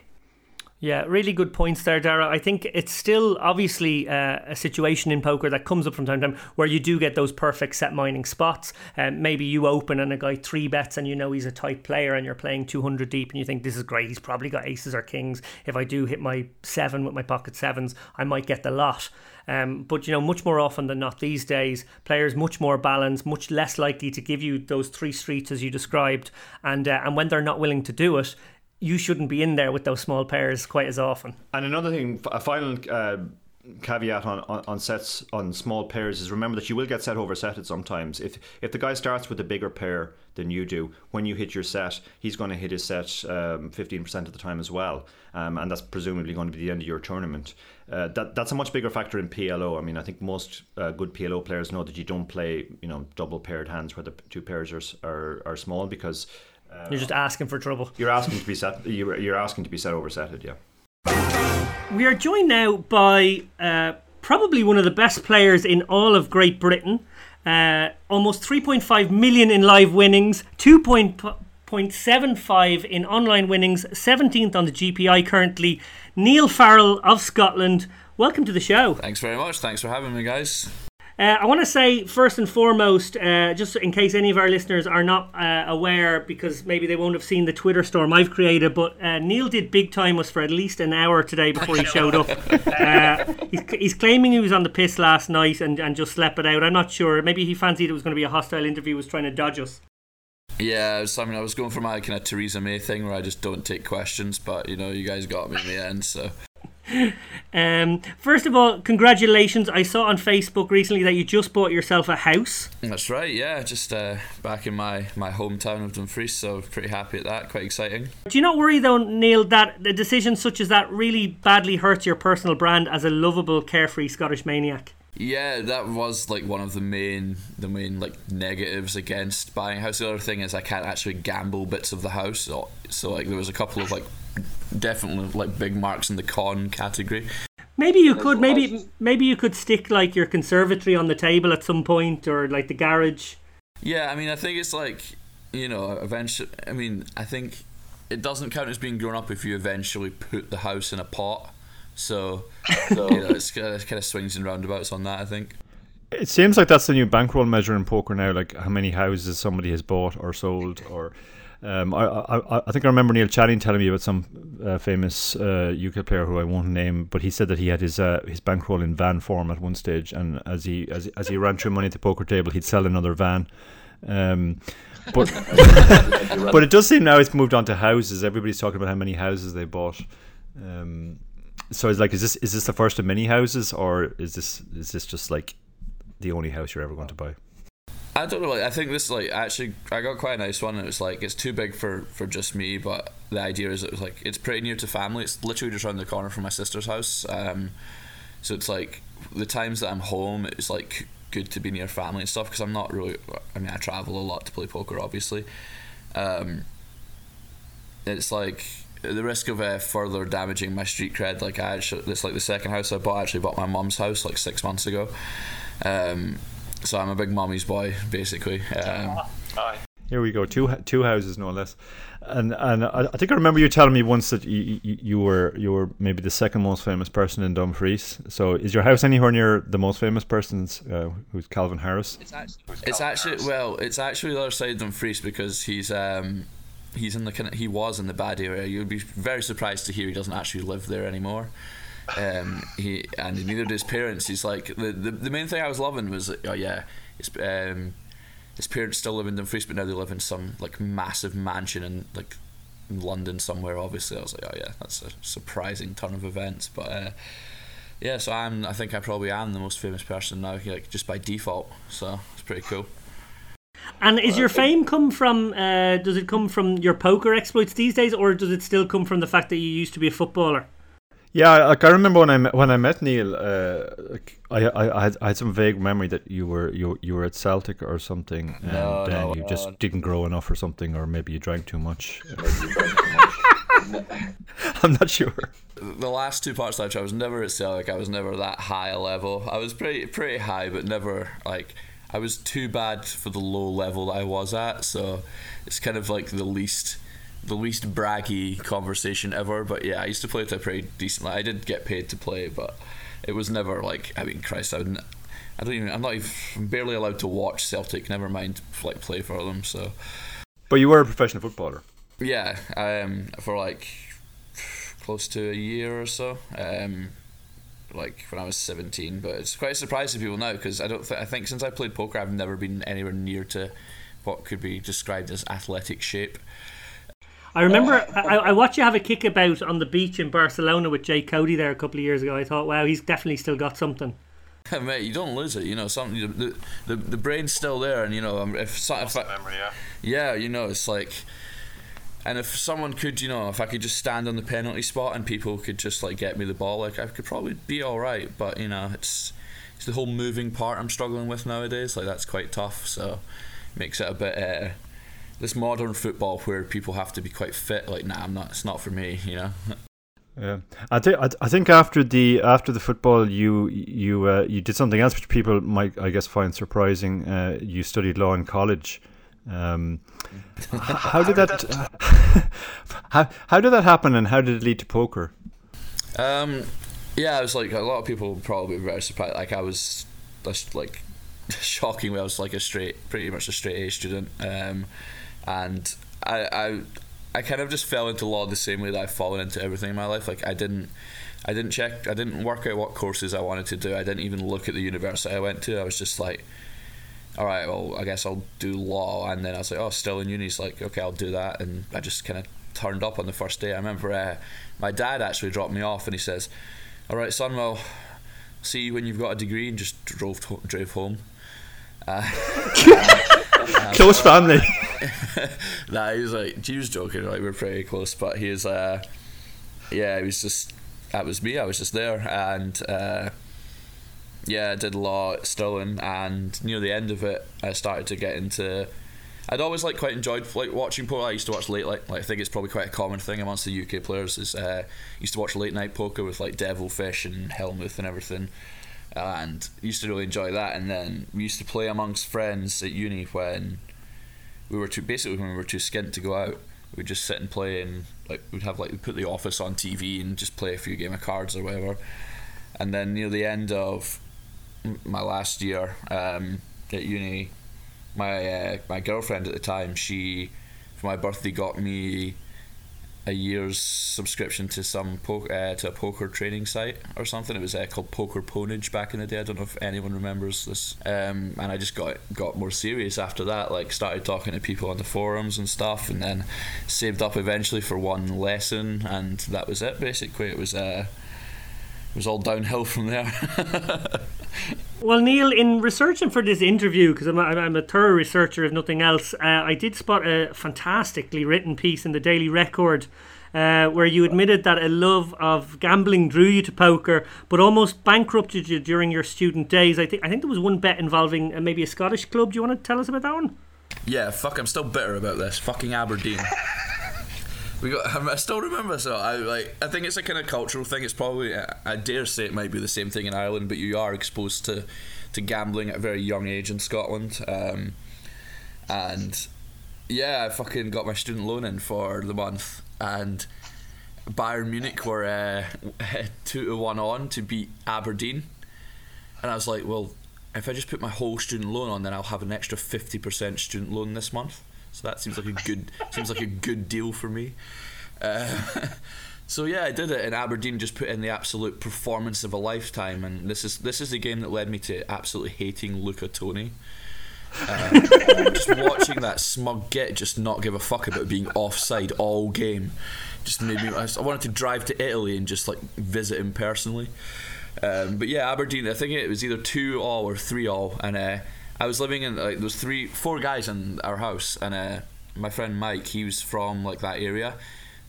[SPEAKER 3] Yeah, really good points there, Dara. I think it's still obviously uh, a situation in poker that comes up from time to time where you do get those perfect set mining spots. Um, maybe you open and a guy three bets and you know he's a tight player and you're playing 200 deep and you think this is great. He's probably got aces or kings. If I do hit my seven with my pocket sevens, I might get the lot. Um, but you know, much more often than not these days, players much more balanced, much less likely to give you those three streets as you described, and uh, and when they're not willing to do it, you shouldn't be in there with those small pairs quite as often.
[SPEAKER 6] And another thing, a final uh, caveat on, on, on, sets on small pairs is remember that you will get set over setted sometimes. If if the guy starts with a bigger pair than you do, when you hit your set, he's going to hit his set um, fifteen percent of the time as well, um, and that's presumably going to be the end of your tournament. Uh, that that's a much bigger factor in PLO. I mean, I think most uh, good PLO players know that you don't play you know double paired hands where the two pairs are are, are small because
[SPEAKER 3] uh, you're just asking for trouble.
[SPEAKER 6] You're asking to be set. You're, you're asking to be set oversetted. Yeah.
[SPEAKER 3] We are joined now by uh, probably one of the best players in all of Great Britain. Uh, almost 3.5 million in live winnings, 2.75 in online winnings, 17th on the GPI currently. Niall Farrell of Scotland. Welcome to the show.
[SPEAKER 8] Thanks very much. Thanks for having me, guys.
[SPEAKER 3] Uh, I want to say first and foremost, uh, just in case any of our listeners are not uh, aware, because maybe they won't have seen the Twitter storm I've created, but uh, Niall did big time us for at least an hour today before he showed up. Uh, he's, he's, claiming he was on the piss last night and, and just slept it out. I'm not sure. Maybe he fancied it was going to be a hostile interview, was trying to dodge us.
[SPEAKER 8] Yeah, I mean, I was going for my kind of Theresa May thing where I just don't take questions, but you know, you guys got me in the end, so.
[SPEAKER 3] Um, first of all, congratulations! I saw on Facebook recently that you just bought yourself a house.
[SPEAKER 8] That's right. Yeah, just uh, back in my my hometown of Dumfries, so pretty happy at that. Quite exciting.
[SPEAKER 3] Do you not worry though, Niall, that a decision such as that really badly hurts your personal brand as a lovable, carefree Scottish maniac?
[SPEAKER 8] Yeah, that was like one of the main the main like negatives against buying a house. The other thing is I can't actually gamble bits of the house, so, so like there was a couple of like definitely like big marks in the con category.
[SPEAKER 3] Maybe you could maybe maybe you could stick like your conservatory on the table at some point or like the garage.
[SPEAKER 8] Yeah, I mean I think it's like you know eventually. I mean I think it doesn't count as being grown up if you eventually put the house in a pot. So, so you know, it's, it kind of swings and roundabouts on that. I think.
[SPEAKER 4] It seems like that's the new bankroll measure in poker now, like how many houses somebody has bought or sold. Or um, I, I, I think I remember Neil Channing telling me about some uh, famous uh, UK player who I won't name, but he said that he had his uh, his bankroll in van form at one stage, and as he as, as he ran through money at the poker table, he'd sell another van. Um, but but it does seem now it's moved on to houses. Everybody's talking about how many houses they bought. Um, so it's like, is this is this the first of many houses, or is this is this just like the only house you're ever going to buy?
[SPEAKER 8] I don't know. Like, I think this like actually I got quite a nice one. It was like it's too big for for just me, but the idea is it was like it's pretty near to family. It's literally just around the corner from my sister's house. Um, so it's like the times that I'm home, it's like good to be near family and stuff because I'm not really. I mean, I travel a lot to play poker, obviously. Um, it's like the risk of uh, further damaging my street cred. Like I actually, it's like the second house I bought. I actually bought my mum's house like six months ago. Um, so I'm a big mommy's boy, basically. Um,
[SPEAKER 4] Here we go, two two houses no less, and and I, I think I remember you telling me once that you, you, you were you were maybe the second most famous person in Dumfries. So is your house anywhere near the most famous person's, uh, who's Calvin Harris?
[SPEAKER 8] It's actually, it's actually well, it's actually the other side of Dumfries because he's um he's in the kind of, he was in the bad area. You'd be very surprised to hear he doesn't actually live there anymore. Um, he and neither did his parents. He's like the, the the main thing I was loving was oh yeah, his um his parents still live in Dumfries, but now they live in some like massive mansion in like in London somewhere. Obviously, I was like oh yeah, that's a surprising turn of events. But uh, yeah, so I'm I think I probably am the most famous person now, like just by default. So it's pretty cool.
[SPEAKER 3] And is your fame come from? Uh, does it come from your poker exploits these days, or does it still come from the fact that you used to be a footballer?
[SPEAKER 4] Yeah, like I remember when I met, when I met Niall, uh, I, I I had I had some vague memory that you were you you were at Celtic or something, and
[SPEAKER 8] No,
[SPEAKER 4] then
[SPEAKER 8] no,
[SPEAKER 4] you
[SPEAKER 8] no.
[SPEAKER 4] just didn't grow enough or something, or maybe you drank too much. I'm not sure.
[SPEAKER 8] the last two parts that I was never at Celtic. I was never that high a level. I was pretty pretty high, but never like I was too bad for the low level that I was at. So it's kind of like the least the least braggy conversation ever. But yeah, I used to play it pretty decently. I did get paid to play, but it was never like I mean, Christ, I would. n- I don't even. I'm not even I'm barely allowed to watch Celtic. Never mind, like play for them. So
[SPEAKER 4] But you were a professional footballer.
[SPEAKER 8] yeah, um, for like close to a year or so. Um, like when I was seventeen, but it's quite a surprise to people now because I don't. Th- I think since I played poker, I've never been anywhere near to what could be described as athletic shape.
[SPEAKER 3] I remember I, I watched you have a kickabout on the beach in Barcelona with Jake Cody there a couple of years ago. I thought, wow, he's definitely still got something.
[SPEAKER 8] Mate, you don't lose it. You know, something. The the, the brain's still there, and you know, um, if, if I,
[SPEAKER 9] Memory, yeah.
[SPEAKER 8] Yeah, you know, it's like, and if someone could, you know, if I could just stand on the penalty spot and people could just like get me the ball, like I could probably be all right. But you know, it's it's the whole moving part I'm struggling with nowadays. Like that's quite tough. So makes it a bit. Uh, this modern football where people have to be quite fit. Like, nah, I'm not. It's not for me. You know.
[SPEAKER 4] Yeah, I think I, think after the after the football, you you uh, you did something else which people might I guess find surprising. Uh, you studied law in college. Um, how did that how how did that happen, and how did it lead to poker?
[SPEAKER 8] Um, yeah, I was like a lot of people probably be very surprised. Like I was just like shockingly, I was like a straight, pretty much a straight A student, um, and I, I, I kind of just fell into law the same way that I've fallen into everything in my life. Like I didn't, I didn't check, I didn't work out what courses I wanted to do. I didn't even look at the university I went to. I was just like. All right, well, I guess I'll do law, and then I was like, "Oh, still in uni." It's like, okay, I'll do that, and I just kind of turned up on the first day. I remember uh, my dad actually dropped me off, and he says, "All right, son, well, see you when you've got a degree," and just drove to- drove home. Uh,
[SPEAKER 4] Close family.
[SPEAKER 8] Nah, he was like, he was joking, like we're pretty close, but he was, uh, yeah, he was just, that was me. I was just there, and uh, yeah, I did law at Stirling, and near the end of it, I started to get into. I'd always like quite enjoyed like watching poker. I used to watch late like, like I think it's probably quite a common thing amongst the UK players. Is uh, used to watch late night poker with like Devilfish and Helmuth and everything, and used to really enjoy that. And then we used to play amongst friends at uni when we were too basically when we were too skint to go out. We'd just sit and play and like we'd have like we'd put the office on TV and just play a few game of cards or whatever. And then near the end of my last year um, at uni, my uh, my girlfriend at the time, she for my birthday got me a year's subscription to some po- uh, to a poker training site or something. It was uh, called Poker Ponage back in the day. I don't know if anyone remembers this. Um, and I just got got more serious after that. Like started talking to people on the forums and stuff, and then saved up eventually for one lesson, and that was it. Basically, it was uh, it was all downhill from there.
[SPEAKER 3] Well, Niall, in researching for this interview, because I'm, a- I'm a thorough researcher, if nothing else, uh, I did spot a fantastically written piece in the Daily Record uh, where you admitted that a love of gambling drew you to poker, but almost bankrupted you during your student days. I think I think there was one bet involving uh, maybe a Scottish club. Do you want to tell us about that one?
[SPEAKER 8] Yeah, fuck, I'm still bitter about this. Fucking Aberdeen. We got. I still remember. So I like. I think it's a kind of cultural thing. It's probably. I dare say it might be the same thing in Ireland, but you are exposed to, to gambling at a very young age in Scotland. Um, and yeah, I fucking got my student loan in for the month, and Bayern Munich were uh, two to one on to beat Aberdeen, and I was like, well, if I just put my whole student loan on, then I'll have an extra fifty percent student loan this month. So that seems like a good seems like a good deal for me. Uh, so yeah, I did it, and Aberdeen just put in the absolute performance of a lifetime. And this is this is the game that led me to absolutely hating Luca Toni. Uh, just watching that smug git just not give a fuck about being offside all game just made me. I wanted to drive to Italy and just like visit him personally. Um, but yeah, Aberdeen. I think it was either two all or three all, and uh, I was living in like there was three, four guys in our house, and uh, my friend Mike, he was from like that area,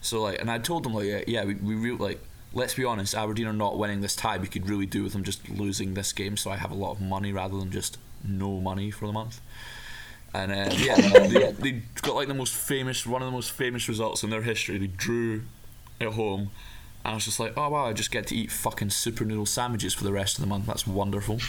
[SPEAKER 8] so like, and I told him like, yeah, yeah we, we like. Let's be honest, Aberdeen are not winning this tie. We could really do with them just losing this game, so I have a lot of money rather than just no money for the month. And uh, yeah, they, they got like the most famous, one of the most famous results in their history. They drew at home, and I was just like, oh wow, I just get to eat fucking super noodle sandwiches for the rest of the month. That's wonderful.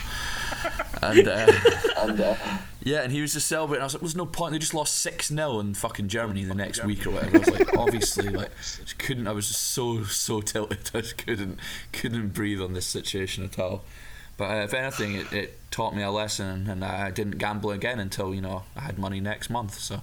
[SPEAKER 8] and uh, and uh, yeah, and he was just celebrating. I was like, there's no point. They just lost six 0 in fucking Germany the next week or whatever. I was like, obviously, like, just couldn't. I was just so so tilted. I just couldn't couldn't breathe on this situation at all. But uh, if anything, it, it taught me a lesson, and I didn't gamble again until you know I had money next month. So.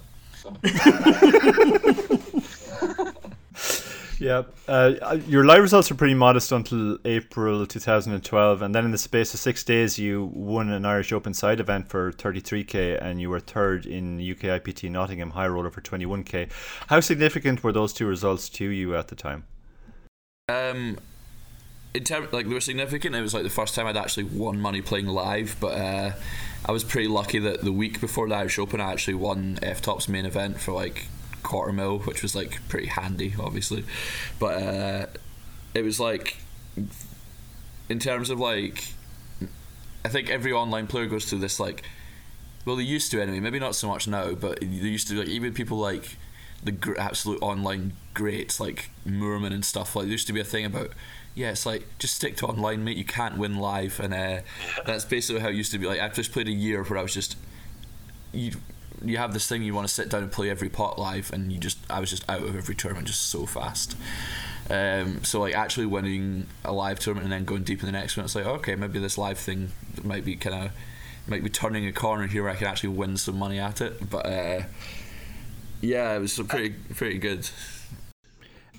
[SPEAKER 10] Yeah, uh, your live results are pretty modest until April 2012, and then in the space of six days, you won an Irish Open side event for 33k, and you were third in UK IPT Nottingham High Roller for 21k. How significant were those two results to you at the time?
[SPEAKER 8] Um, in term, like they were significant. It was like the first time I'd actually won money playing live, but uh, I was pretty lucky that the week before the Irish Open, I actually won FTOPS main event for like quarter mil, which was like pretty handy, obviously. But uh, it was like, in terms of like, I think every online player goes through this like, well, they used to anyway. Maybe not so much now, but they used to like even people like the gr- absolute online greats like Moorman and stuff like there used to be a thing about yeah it's like just stick to online mate you can't win live and uh, that's basically how it used to be like I've just played a year where I was just you you have this thing you want to sit down and play every pot live and you just I was just out of every tournament just so fast um, so like actually winning a live tournament and then going deep in the next one it's like okay maybe this live thing might be kind of might be turning a corner here where I can actually win some money at it but uh, yeah, it was pretty pretty good.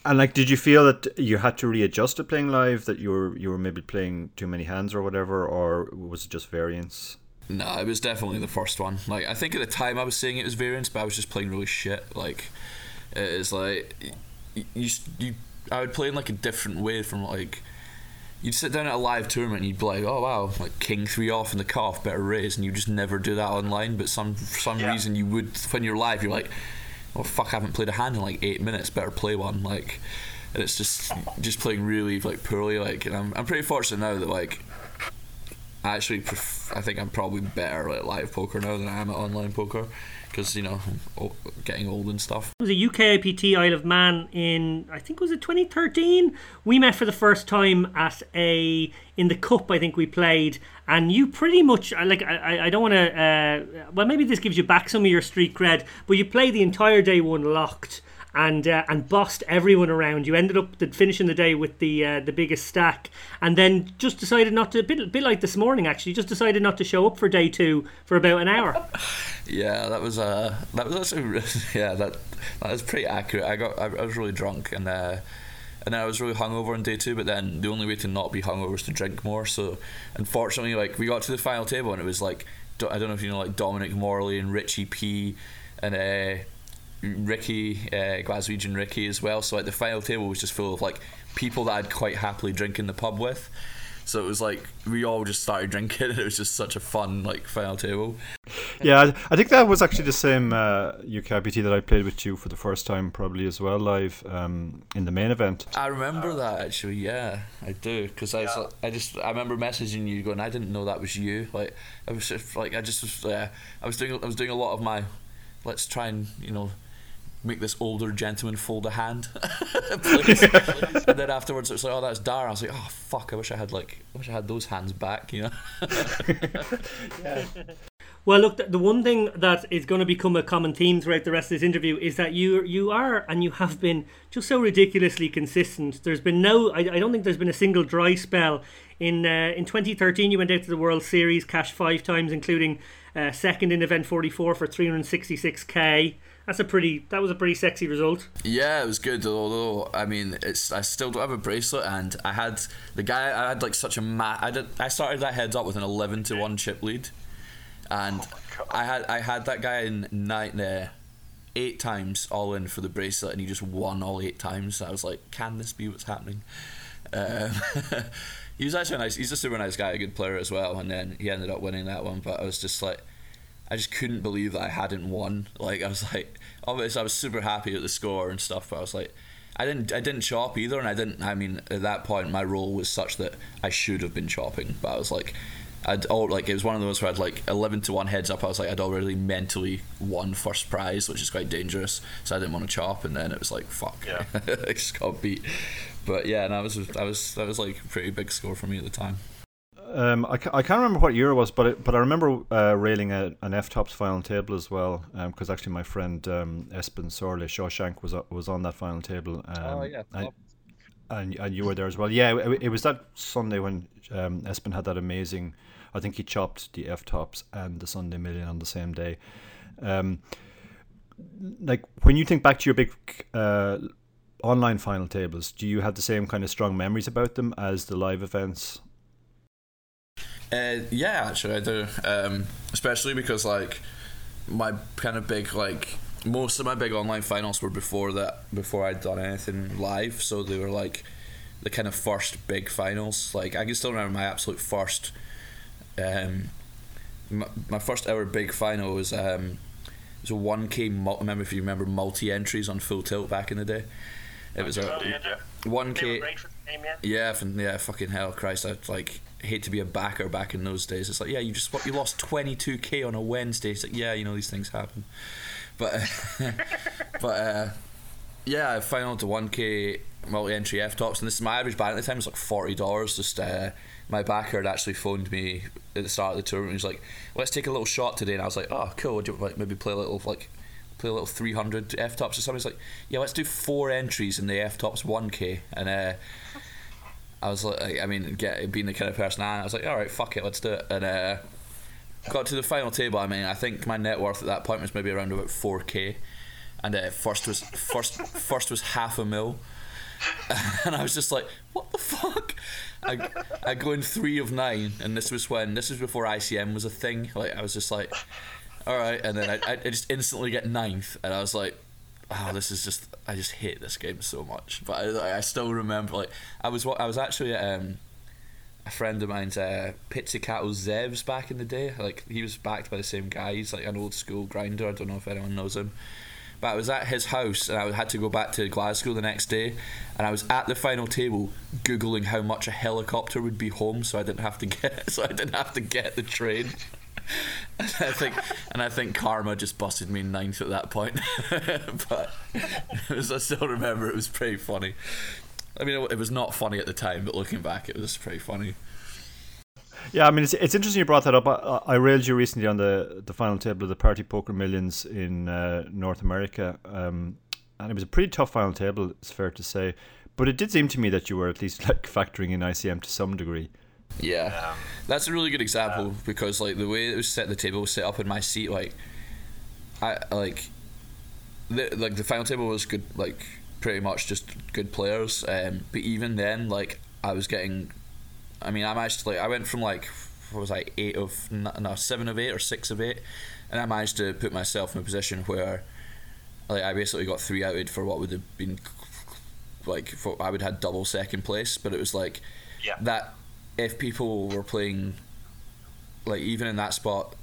[SPEAKER 10] And like, did you feel that you had to readjust to playing live? That you were you were maybe playing too many hands or whatever, or was it just variance?
[SPEAKER 8] No, it was definitely the first one. Like I think at the time I was saying it was variance, but I was just playing really shit. Like it's like you, you, you I would play in like a different way from like you'd sit down at a live tournament and you'd be like, oh wow, like king three off in the cutoff, better raise, and you just never do that online. But some for some
[SPEAKER 11] Yeah.
[SPEAKER 8] reason you would when you're live, you're like, oh fuck, I haven't played a hand in like eight minutes, better play one. Like, and it's just just playing really like poorly. Like, and I'm I'm pretty fortunate now that like. Actually, pref- I think I'm probably better at live poker now than I am at online poker, because you know, getting old and stuff.
[SPEAKER 3] It was a UK IPT Isle of Man in I think was it 2013. We met for the first time at a in the cup. I think we played, and you pretty much like I I- don't want to. Uh, well, maybe this gives you back some of your street cred, but you played the entire day one locked. And uh, and bossed everyone around. You ended up the, finishing the day with the uh, the biggest stack, and then just decided not to. A bit, bit like this morning, actually, just decided not to show up for day two for about an hour.
[SPEAKER 8] Yeah, that was uh, that was actually yeah that that was pretty accurate. I got I, I was really drunk and. Uh, and then I was really hungover on day two. But then the only way to not be hungover was to drink more. So unfortunately, like we got to the final table and it was like I don't know if you know like Dominic Morley and Richie P and uh, Ricky uh, Glaswegian Ricky as well. So like the final table was just full of like people that I'd quite happily drink in the pub with. So it was like we all just started drinking, and it was just such a fun like final table.
[SPEAKER 10] Yeah, I think that was actually the same uh, UKIPT that I played with you for the first time, probably as well live um, in the main event.
[SPEAKER 8] I remember that actually. Yeah, I do because I, yeah. I just I remember messaging you going, I didn't know that was you. Like I was just, like I just was uh, I was doing I was doing a lot of my let's try and you know make this older gentleman fold a hand. and then afterwards it was like, oh, that's Dar. I was like, oh fuck, I wish I had like, I wish I had those hands back, you know.
[SPEAKER 3] yeah. Well, look, the, the one thing that is going to become a common theme throughout the rest of this interview is that you you are and you have been just so ridiculously consistent. There's been no, I, I don't think there's been a single dry spell. In uh, in 2013, you went out to the World Series, cashed five times, including uh, second in event 44 for 366k that's a pretty that was a pretty sexy result.
[SPEAKER 8] Yeah, it was good. Although I mean, it's I still don't have a bracelet, and I had the guy. I had like such a ma- I did. I started that heads up with an eleven to one chip lead, and oh I had I had that guy in night there. Eight times all in for the bracelet, and he just won all eight times. So I was like, "Can this be what's happening?" Um, he was actually nice. He's a super nice guy, a good player as well. And then he ended up winning that one. But I was just like, I just couldn't believe that I hadn't won. Like I was like, obviously I was super happy with the score and stuff, but I was like, I didn't I didn't chop either, and I didn't. I mean, at that point, my role was such that I should have been chopping, but I was like. I'd all like it was one of those where I'd like eleven to one heads up. I was like I'd already mentally won first prize, which is quite dangerous. So I didn't want to chop, and then it was like fuck, yeah, I just got beat. But yeah, and I was I was that was like a pretty big score for me at the time.
[SPEAKER 10] Um, I, I can't remember what year it was, but it, but I remember uh, railing a, an FTOPS final table as well, because um, actually my friend um, Espen Sorley Shawshank was uh, was on that final table. Um,
[SPEAKER 8] oh yeah.
[SPEAKER 10] And, and, and you were there as well. Yeah, it, it was that Sunday when um, Espen had that amazing. I think he chopped the FTOPS and the Sunday Million on the same day. Um, like when you think back to your big uh, online final tables, do you have the same kind of strong memories about them as the live events?
[SPEAKER 8] Uh, yeah, actually, I do. Um, especially because like my kind of big like most of my big online finals were before that before I'd done anything live, so they were like the kind of first big finals. Like I can still remember my absolute first, um, my, my first ever big final was um, it was a one k. Remember if you remember multi entries on full tilt back in the day. It was a one k. Yeah, yeah, fucking hell, Christ! I like hate to be a backer back in those days. It's like, yeah, you just you lost 22k on a Wednesday. It's like, yeah, you know these things happen. But uh, but uh, yeah, I final to 1k multi-entry FTOPS, and this is my average buy at the time was like forty dollars. Just uh, my backer had actually phoned me at the start of the tournament. He was like, "Let's take a little shot today," and I was like, "Oh, cool. Would you like maybe play a little like?" Play a little 300 FTOPS or something. He's like, yeah, let's do four entries in the FTOPS 1k. And uh, I was like, I mean, get being the kind of person I am, I was like, all right, fuck it, let's do it. And uh, got to the final table. I mean, I think my net worth at that point was maybe around about four k, and uh, first was first first was half a mil, and I was just like, what the fuck? I, I go in three of nine, and this was when this was before ICM was a thing. Like I was just like, all right, and then I, I just instantly get ninth, and I was like, oh, this is just I just hate this game so much. But I, I still remember like I was I was actually at um, a friend of mine's uh, Pizzicato Zevs back in the day. Like he was backed by the same guy. He's like an old school grinder. I don't know if anyone knows him. But I was at his house and I had to go back to Glasgow the next day, and I was at the final table googling how much a helicopter would be home, so I didn't have to get so I didn't have to get the train. I think, and I think karma just busted me ninth at that point. but was, I still remember it was pretty funny. I mean, it, it was not funny at the time, but looking back, it was pretty funny.
[SPEAKER 10] Yeah, I mean, it's, it's interesting you brought that up. I, I railed you recently on the, the final table of the Party Poker Millions in uh, North America. Um,
[SPEAKER 4] and it was a pretty tough final table. It's fair to say, but it did seem to me that you were at least like factoring in ICM to some degree.
[SPEAKER 8] Yeah, um, that's a really good example um, because like the way it was set, the table was set up in my seat. Like, I like, the, like the final table was good. Like pretty much just good players. Um, but even then, like I was getting, I mean, I managed to like I went from like what was I eight of no seven of eight or six of eight, and I managed to put myself in a position where, like I basically got three outed for what would have been, like for, I would have had double second place. But it was like,
[SPEAKER 12] yeah.
[SPEAKER 8] that if people were playing, like even in that spot,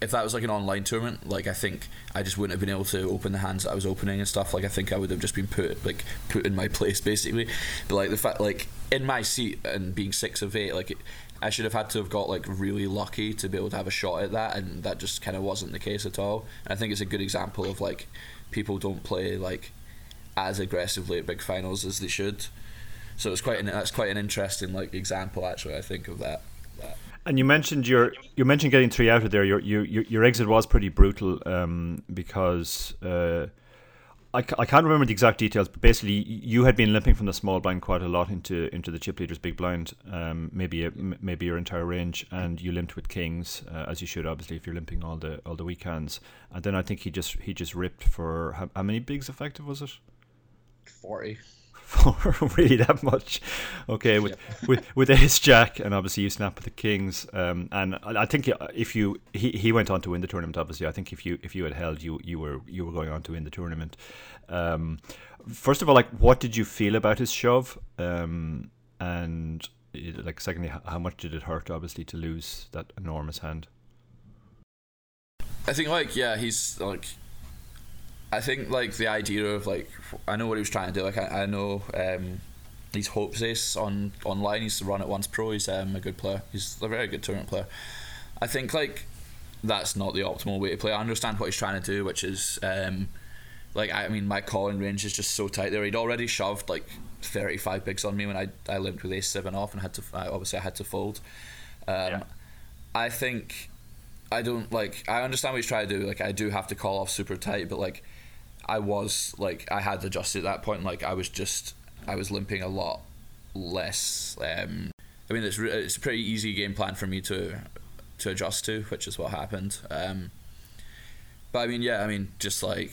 [SPEAKER 8] if that was like an online tournament, like I think I just wouldn't have been able to open the hands that I was opening and stuff. Like I think I would have just been put like put in my place basically. But like the fact like in my seat and being six of eight, like I should have had to have got like really lucky to be able to have a shot at that, and that just kind of wasn't the case at all. And I think it's a good example of like people don't play like as aggressively at big finals as they should. So it's quite an, that's quite an interesting like example actually. I think of that.
[SPEAKER 4] And you mentioned your you mentioned getting three out of there. Your your your exit was pretty brutal um, because uh, I, I can't remember the exact details, but basically you had been limping from the small blind quite a lot into into the chip leaders big blind, um, maybe a, maybe your entire range, and you limped with kings uh, as you should obviously if you're limping all the all the weekends. And then I think he just he just ripped for how, how many bigs effective was it?
[SPEAKER 8] Forty
[SPEAKER 4] for really that much. Okay, with yep. with with Ace Jack, and obviously you snap with the Kings. Um, and I think if you he, he went on to win the tournament. Obviously, I think if you if you had held, you you were you were going on to win the tournament. Um, first of all, like what did you feel about his shove? Um, and like secondly, how much did it hurt? Obviously, to lose that enormous hand.
[SPEAKER 8] I think like yeah, he's like I think like the idea of like I know what he was trying to do. Like I, I know um, he's hopes ace on online. He's Run It Once pro. He's um, a good player. He's a very good tournament player. I think like that's not the optimal way to play. I understand what he's trying to do, which is um, like I mean my calling range is just so tight there. He'd already shoved like 35 bigs on me when I I limped with ace seven off and had to I, obviously I had to fold. Um, yeah. I think I don't like I understand what he's trying to do. Like I do have to call off super tight, but like I was like I had adjusted at that point. Like I was just I was limping a lot less. Um, I mean, it's it's a pretty easy game plan for me to to adjust to, which is what happened. Um, but I mean, yeah, I mean, just like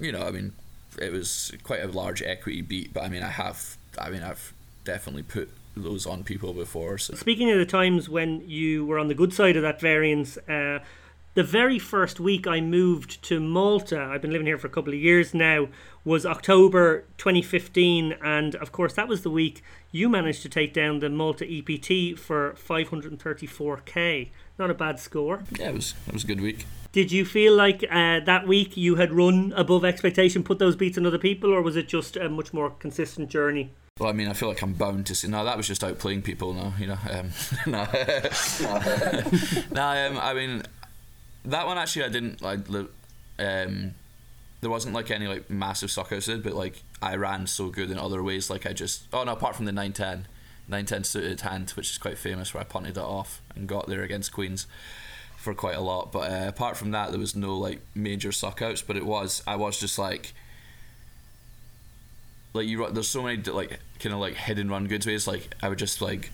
[SPEAKER 8] you know, I mean, it was quite a large equity beat. But I mean, I have, I mean, I've definitely put those on people before. So.
[SPEAKER 3] Speaking of the times when you were on the good side of that variance. Uh, the very first week I moved to Malta, I've been living here for a couple of years now, was October 2015. And of course, that was the week you managed to take down the Malta EPT for 534k. Not a bad score.
[SPEAKER 8] Yeah, it was, it was a good week.
[SPEAKER 3] Did you feel like uh, that week you had run above expectation, put those beats on other people, or was it just a much more consistent journey?
[SPEAKER 8] Well, I mean, I feel like I'm bound to say no. That was just outplaying people. No, you know, um, no, no. Um, I mean, that one actually I didn't like. Um, there wasn't like any like massive suckouts did, but like I ran so good in other ways. Like I just oh no, apart from the 910, 910 suited hand, which is quite famous, where I punted it off and got there against Queens for quite a lot. But uh, apart from that, there was no like major suckouts. But it was I was just like like you. There's so many like kind of like hidden run good ways. Like I would just like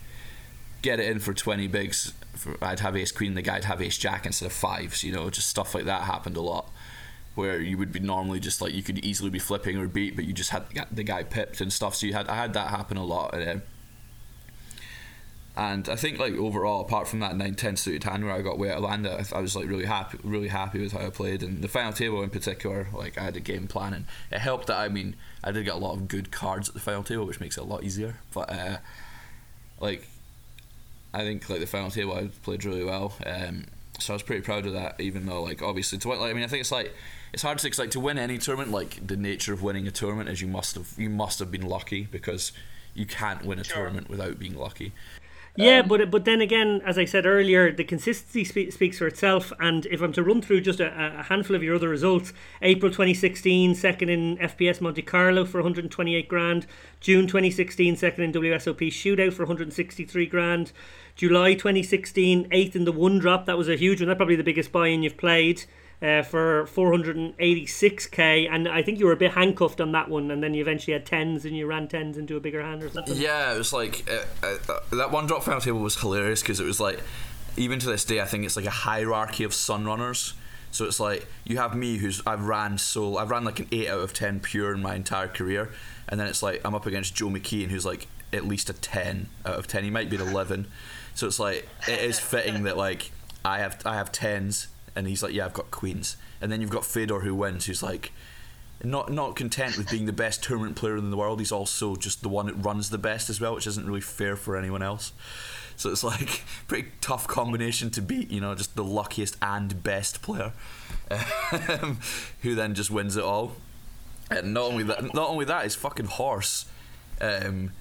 [SPEAKER 8] get it in for 20 bigs I'd have ace queen, the guy'd have ace jack instead of fives. You know, just stuff like that happened a lot. Where you would be normally just like you could easily be flipping or beat, but you just had the guy pipped and stuff. So you had I had that happen a lot. And, uh, and I think like overall, apart from that nine ten suited hand where I got way out of land, I, I, was like really happy, really happy with how I played. And the final table in particular, like I had a game plan, and it helped that I mean I did get a lot of good cards at the final table, which makes it a lot easier. But uh, like I think like the final table I played really well. Um, so I was pretty proud of that, even though like obviously to win. Like, I mean, I think it's like it's hard to say, like to win any tournament. Like the nature of winning a tournament is you must have you must have been lucky because you can't win a sure. tournament without being lucky.
[SPEAKER 3] Yeah, um, but but then again, as I said earlier, the consistency spe- speaks for itself. And if I'm to run through just a, a, handful of your other results, April 2016, second in FPS Monte Carlo for 128 grand. June 2016, second in WSOP Shootout for 163 grand. July 2016, eighth in the one drop. That was a huge one. That's probably the biggest buy-in you've played. Uh, for 486k, and I think you were a bit handcuffed on that one, and then you eventually had tens and you ran tens into a bigger hand or something.
[SPEAKER 8] Yeah, it was like uh, uh, that one drop final table was hilarious because it was like even to this day I think it's like a hierarchy of sun runners. So it's like you have me who's I've ran so I've ran like an eight out of ten pure in my entire career, and then it's like I'm up against Joe McKeehen who's like at least a ten out of ten. He might be an eleven. So it's like it is fitting that like I have I have tens and he's like yeah I've got queens, and then you've got Fedor who wins who's like not not content with being the best tournament player in the world. He's also just the one that runs the best as well, which isn't really fair for anyone else. So it's like pretty tough combination to beat. You know, just the luckiest and best player, um, who then just wins it all. And not only that, not only that, his fucking horse. Um,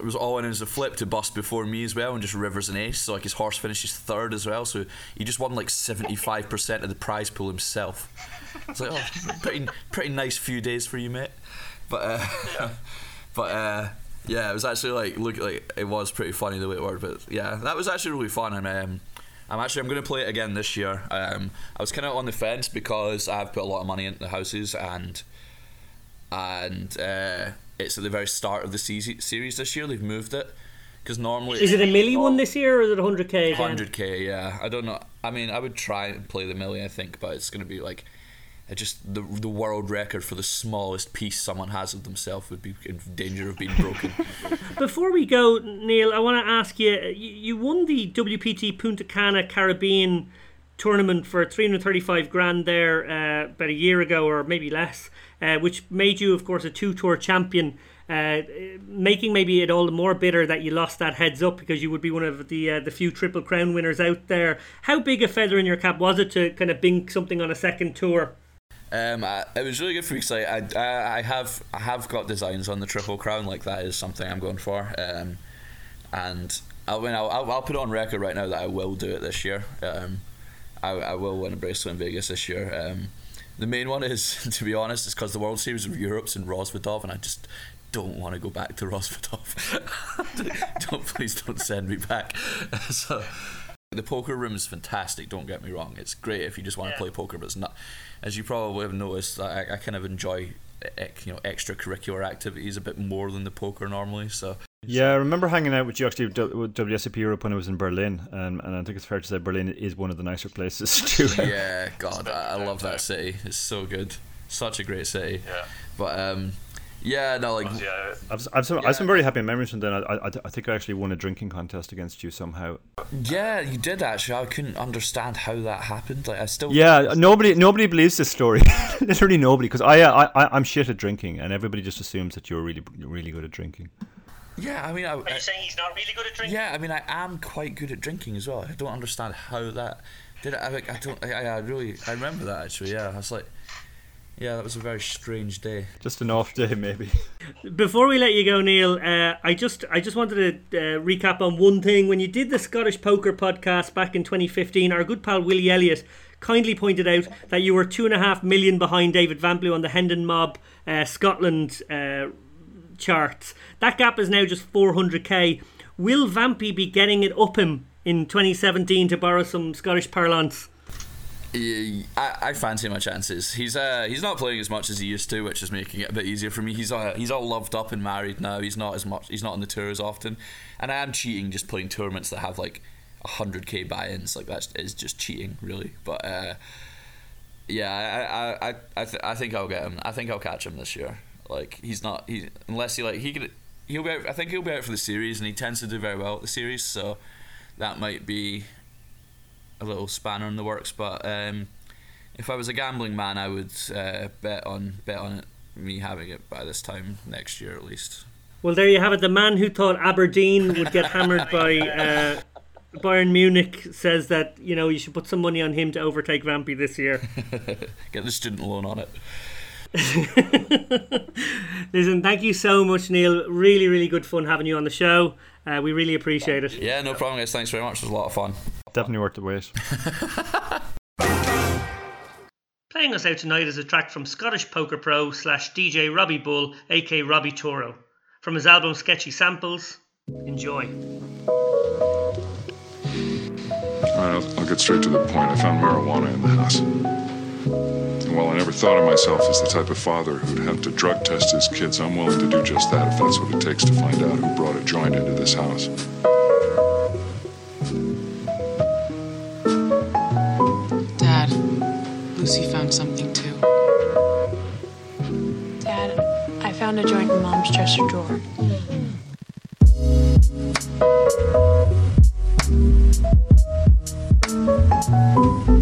[SPEAKER 8] it was all in as a flip to bust before me as well, and just rivers an ace. So like his horse finishes third as well. So he just won like seventy five percent of the prize pool himself. It's like oh, pretty pretty nice few days for you, mate. But uh, but uh, yeah, it was actually like look like it was pretty funny the way it worked. But yeah, that was actually really fun. And um, I'm actually I'm going to play it again this year. Um, I was kind of on the fence because I've put a lot of money into the houses and and uh, it's at the very start of the series this year. They've moved it because normally
[SPEAKER 3] is it a milli one this year or is it 100k?
[SPEAKER 8] 100k, yeah. I don't know. I mean, I would try and play the milli, I think, but it's going to be like just the the world record for the smallest piece someone has of themselves would be in danger of being broken.
[SPEAKER 3] Before we go, Niall, I want to ask you: you won the WPT Punta Cana Caribbean tournament for 335 grand there uh, about a year ago, or maybe less uh, which made you, of course, a two tour champion. Uh, making maybe it all the more bitter that you lost that heads up because you would be one of the uh, the few triple crown winners out there. How big a feather in your cap was it to kind of bink something on a second tour?
[SPEAKER 8] Um, it was really good for me because I, I, I have I have got designs on the triple crown like that is something I'm going for. Um, and I mean I'll, I'll, I'll put it on record right now that I will do it this year. Um, I, I will win a bracelet in Vegas this year. Um, the main one is, to be honest, is because the World Series of Europe's in Rozvadov, and I just don't want to go back to Rozvadov. don't please don't send me back. so the poker room is fantastic. Don't get me wrong; it's great if you just want yeah. to play poker, but it's not. As you probably have noticed, I, I kind of enjoy eh, eh, you know extracurricular activities a bit more than the poker normally. So
[SPEAKER 10] yeah, I remember hanging out with you actually with WSOP Europe when I was in Berlin, and, and I think it's fair to say Berlin is one of the nicer places to.
[SPEAKER 8] yeah, God, I, I love that city. It's so good, such a great city.
[SPEAKER 11] Yeah.
[SPEAKER 8] But um, yeah, no, like
[SPEAKER 10] yeah. I've, I've some, yeah. I've some very happy memories, from then I, I, I think I actually won a drinking contest against you somehow.
[SPEAKER 8] Yeah, you did actually. I couldn't understand how that happened. Like I still.
[SPEAKER 10] Yeah, nobody nobody believes this story. Literally nobody, because I, I I I'm shit at drinking, and everybody just assumes that you're really really good at drinking.
[SPEAKER 8] Yeah, I mean, I,
[SPEAKER 11] are you saying he's not really good at drinking?
[SPEAKER 8] Yeah, I mean, I am quite good at drinking as well. I don't understand how that did. It, I, I don't. I, I really. I remember that actually. Yeah, I was like. Yeah, that was a very strange day.
[SPEAKER 10] Just an off day, maybe.
[SPEAKER 3] Before we let you go, Niall, uh, I just I just wanted to uh, recap on one thing. When you did the Scottish Poker podcast back in 2015, our good pal Willie Elliott kindly pointed out that you were two and a half million behind David Vamplew on the Hendon Mob uh, Scotland uh, charts. That gap is now just 400k. Will Vampy be getting it up him in 2017 to borrow some Scottish parlance?
[SPEAKER 8] I, I fancy my chances. He's uh he's not playing as much as he used to, which is making it a bit easier for me. He's uh, he's all loved up and married now. He's not as much. He's not on the tour as often, and I am cheating just playing tournaments that have like hundred k buy-ins. Like that is just cheating, really. But uh, yeah, I I I I, th- I think I'll get him. I think I'll catch him this year. Like he's not he unless he like he could he'll be out, I think he'll be out for the series and he tends to do very well at the series so that might be a little spanner in the works but um, if I was a gambling man I would uh, bet on bet on it, me having it by this time next year at least.
[SPEAKER 3] Well, there you have it. The man who thought Aberdeen would get hammered by uh, Bayern Munich says that you know you should put some money on him to overtake Vampy this year.
[SPEAKER 8] get the student loan on it.
[SPEAKER 3] Listen, thank you so much, Niall. Really, really good fun having you on the show. Uh, we really appreciate it.
[SPEAKER 8] Yeah, no problem, guys. Thanks very much. It was a lot of fun.
[SPEAKER 10] Definitely worth the wait.
[SPEAKER 3] Playing us out tonight is a track from Scottish Poker Pro slash DJ Robbie Bull, aka Robbie Toro. From his album Sketchy Samples. Enjoy.
[SPEAKER 13] Alright, I'll, I'll get straight to the point. I found marijuana in the house. And while I never thought of myself as the type of father who'd have to drug test his kids, I'm willing to do just that if that's what it takes to find out who brought a joint into this house.
[SPEAKER 14] Dad, Lucy found something too.
[SPEAKER 15] Dad, I found a joint in Mom's dresser drawer.
[SPEAKER 3] again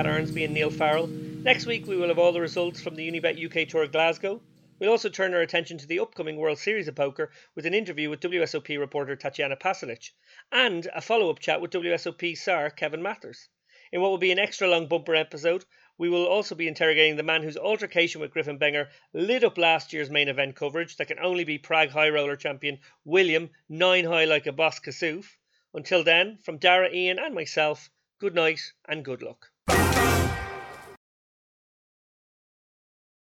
[SPEAKER 3] Kat Arnsby and Niall Farrell. Next week, we will have all the results from the Unibet UK Tour of Glasgow. We'll also turn our attention to the upcoming World Series of Poker with an interview with WSOP reporter Tatiana Pasalic and a follow up chat with WSOP star Kevin Mathers. In what will be an extra long bumper episode, we will also be interrogating the man whose altercation with Griffin Benger lit up last year's main event coverage that can only be Prague High Roller champion William Nine High Like a Boss Kassouf. Until then, from Dara, Ian, and myself, good night and good luck. Bye.